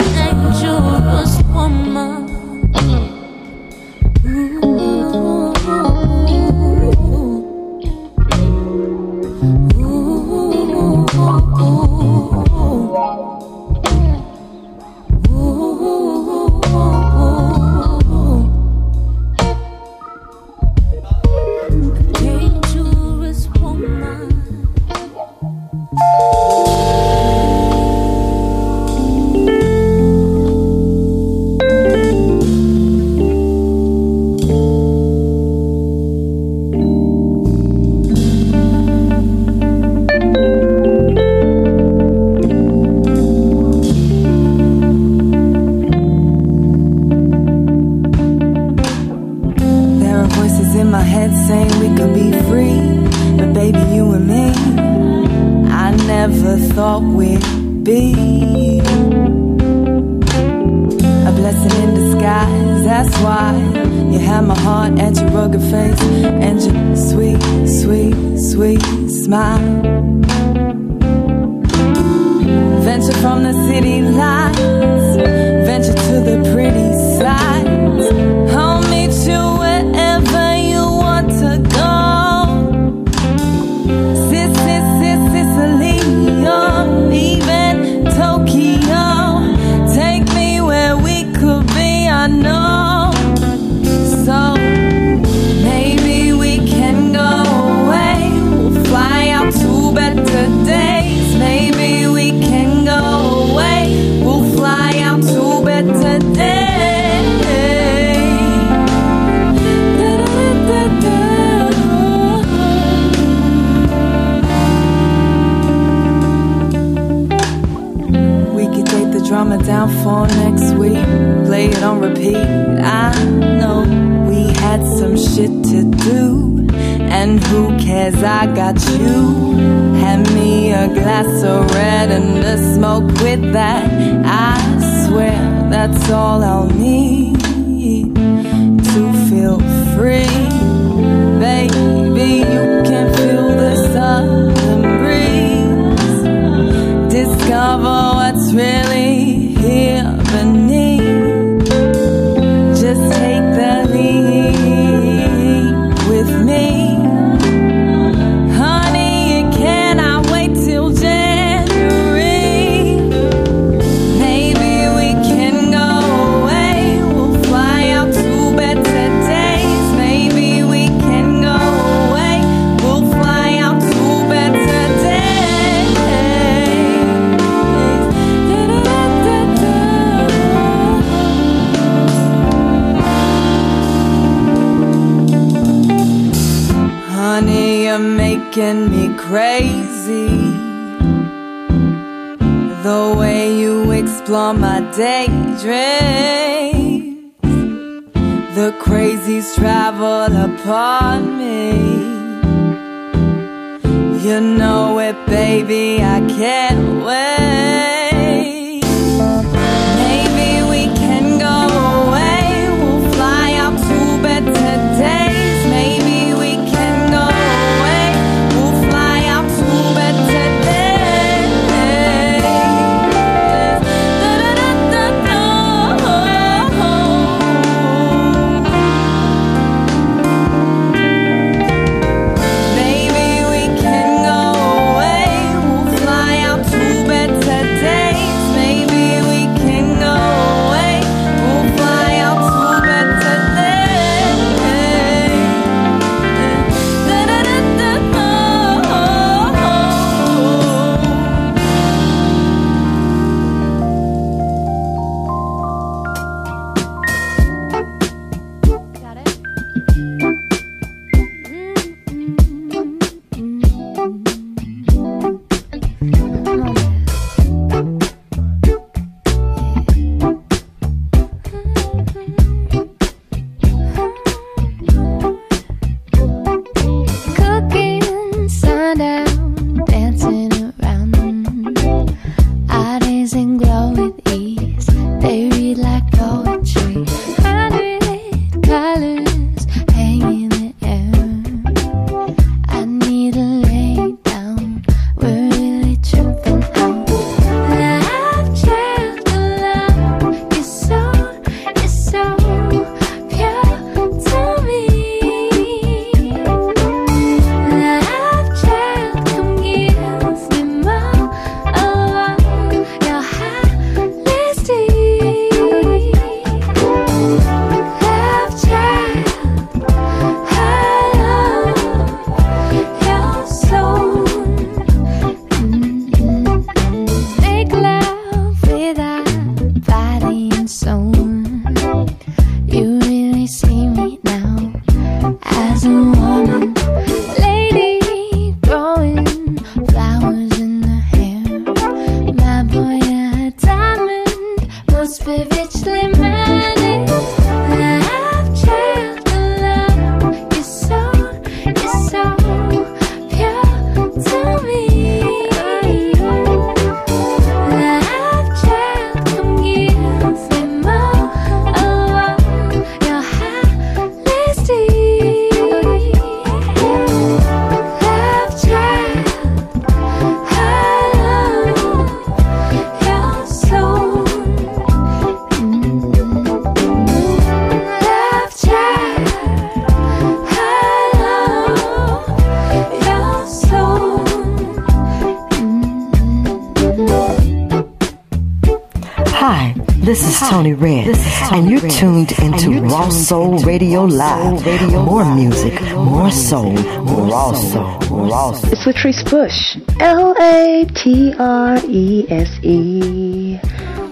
Tony Red, and you're tuned into Raw Soul Radio Live. More music, more soul, raw soul, raw soul. It's Latrese Bush, L A T R E S E.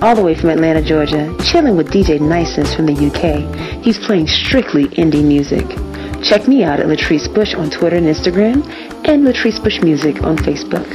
All the way from Atlanta, Georgia, chilling with DJ Niceness from the UK. He's playing strictly indie music. Check me out at Latrese Bush on Twitter and Instagram, and Latrese Bush Music on Facebook.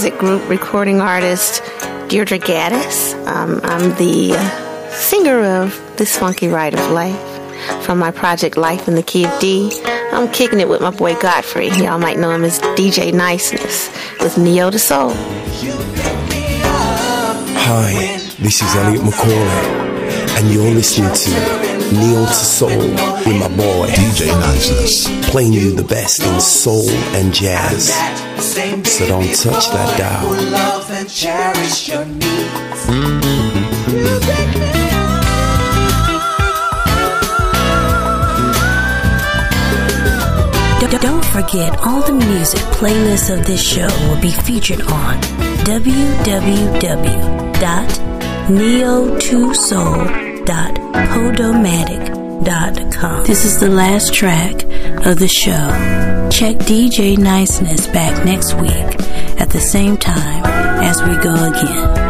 Music Group recording artist Deirdre Gaddis. Um, I'm the singer of This Funky Ride of Life from my project Life in the Key of D. I'm kicking it with my boy Godfrey. Y'all might know him as DJ Niceness with Neo the Soul. Hi, this is Elliot McCauley, and you're listening to Neo to Soul with my boy DJ Niceness, playing you the best in soul and jazz. So don't touch that dial. love and cherish your D- Don't forget, all the music playlists of this show will be featured on www.neo2soul.podomatic.com. This is the last track of the show. Check DJ Niceness back next week at the same time as we go again.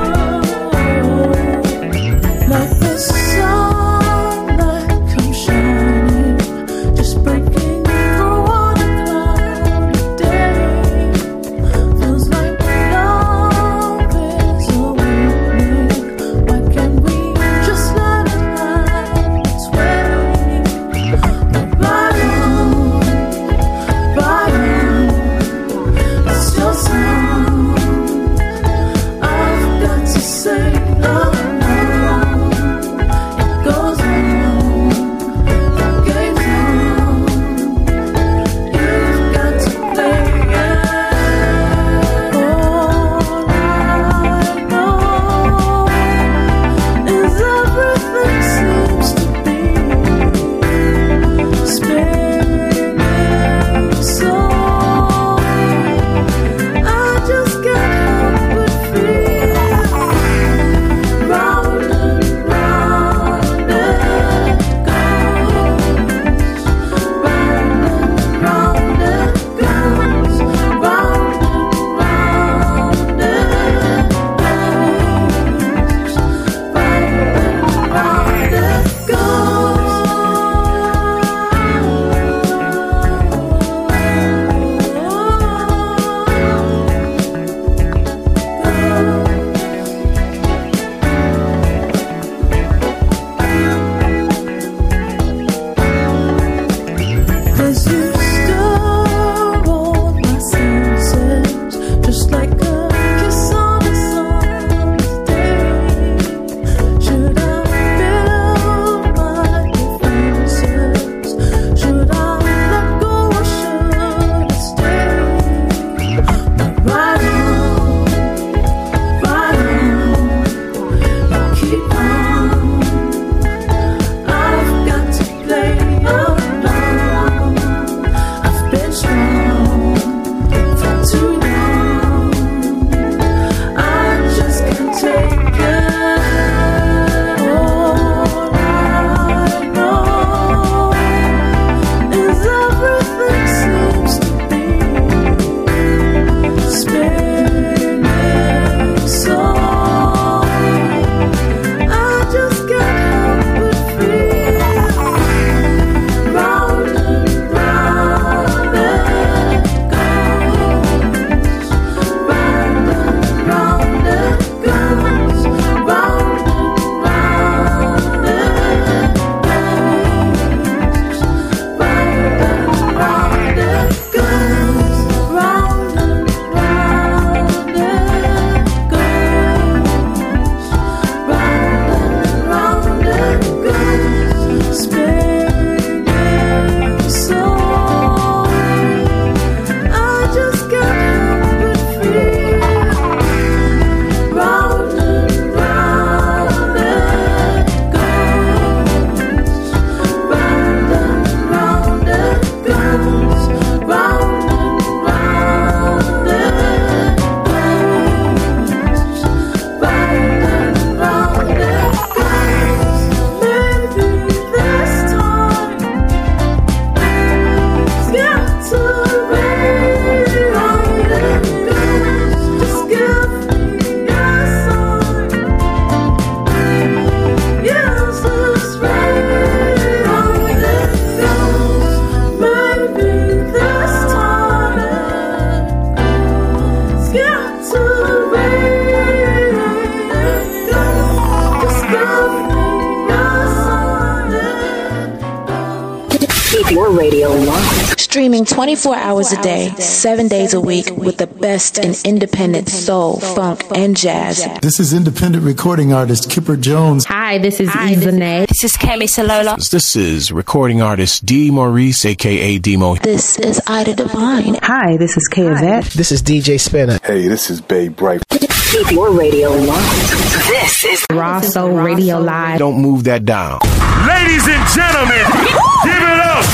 Streaming 24 hours a day, 7 days a week with the best in independent soul, funk, and jazz. This is independent recording artist Kipper Jones. Hi, this is Izane. This is Kemi Salola. This is recording artist D. Maurice, aka Demo. This is Ida Divine. Hi, this is Kay Yvette. This is DJ Spinner. Hey, this is Babe Bright. Keep your radio locked. This is Raw Soul Radio Live. Don't move that down. Ladies and gentlemen,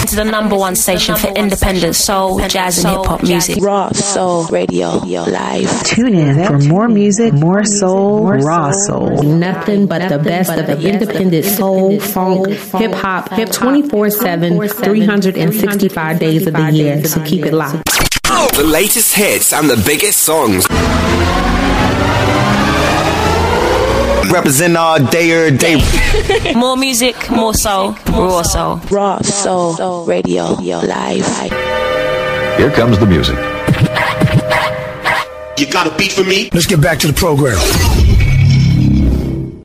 give to the number one station for independent soul, jazz, and hip hop music. Raw Soul Radio Live. Tune in for more music, more soul, raw soul. Nothing but the best of the independent soul, funk, hip hop, hip 24 7, 365 days of the year. So keep it locked. The latest hits and the biggest songs. Represent all day or day. more music, more soul, raw soul. Raw Soul Radio Live. Here comes the music. You got a beat for me? Let's get back to the program.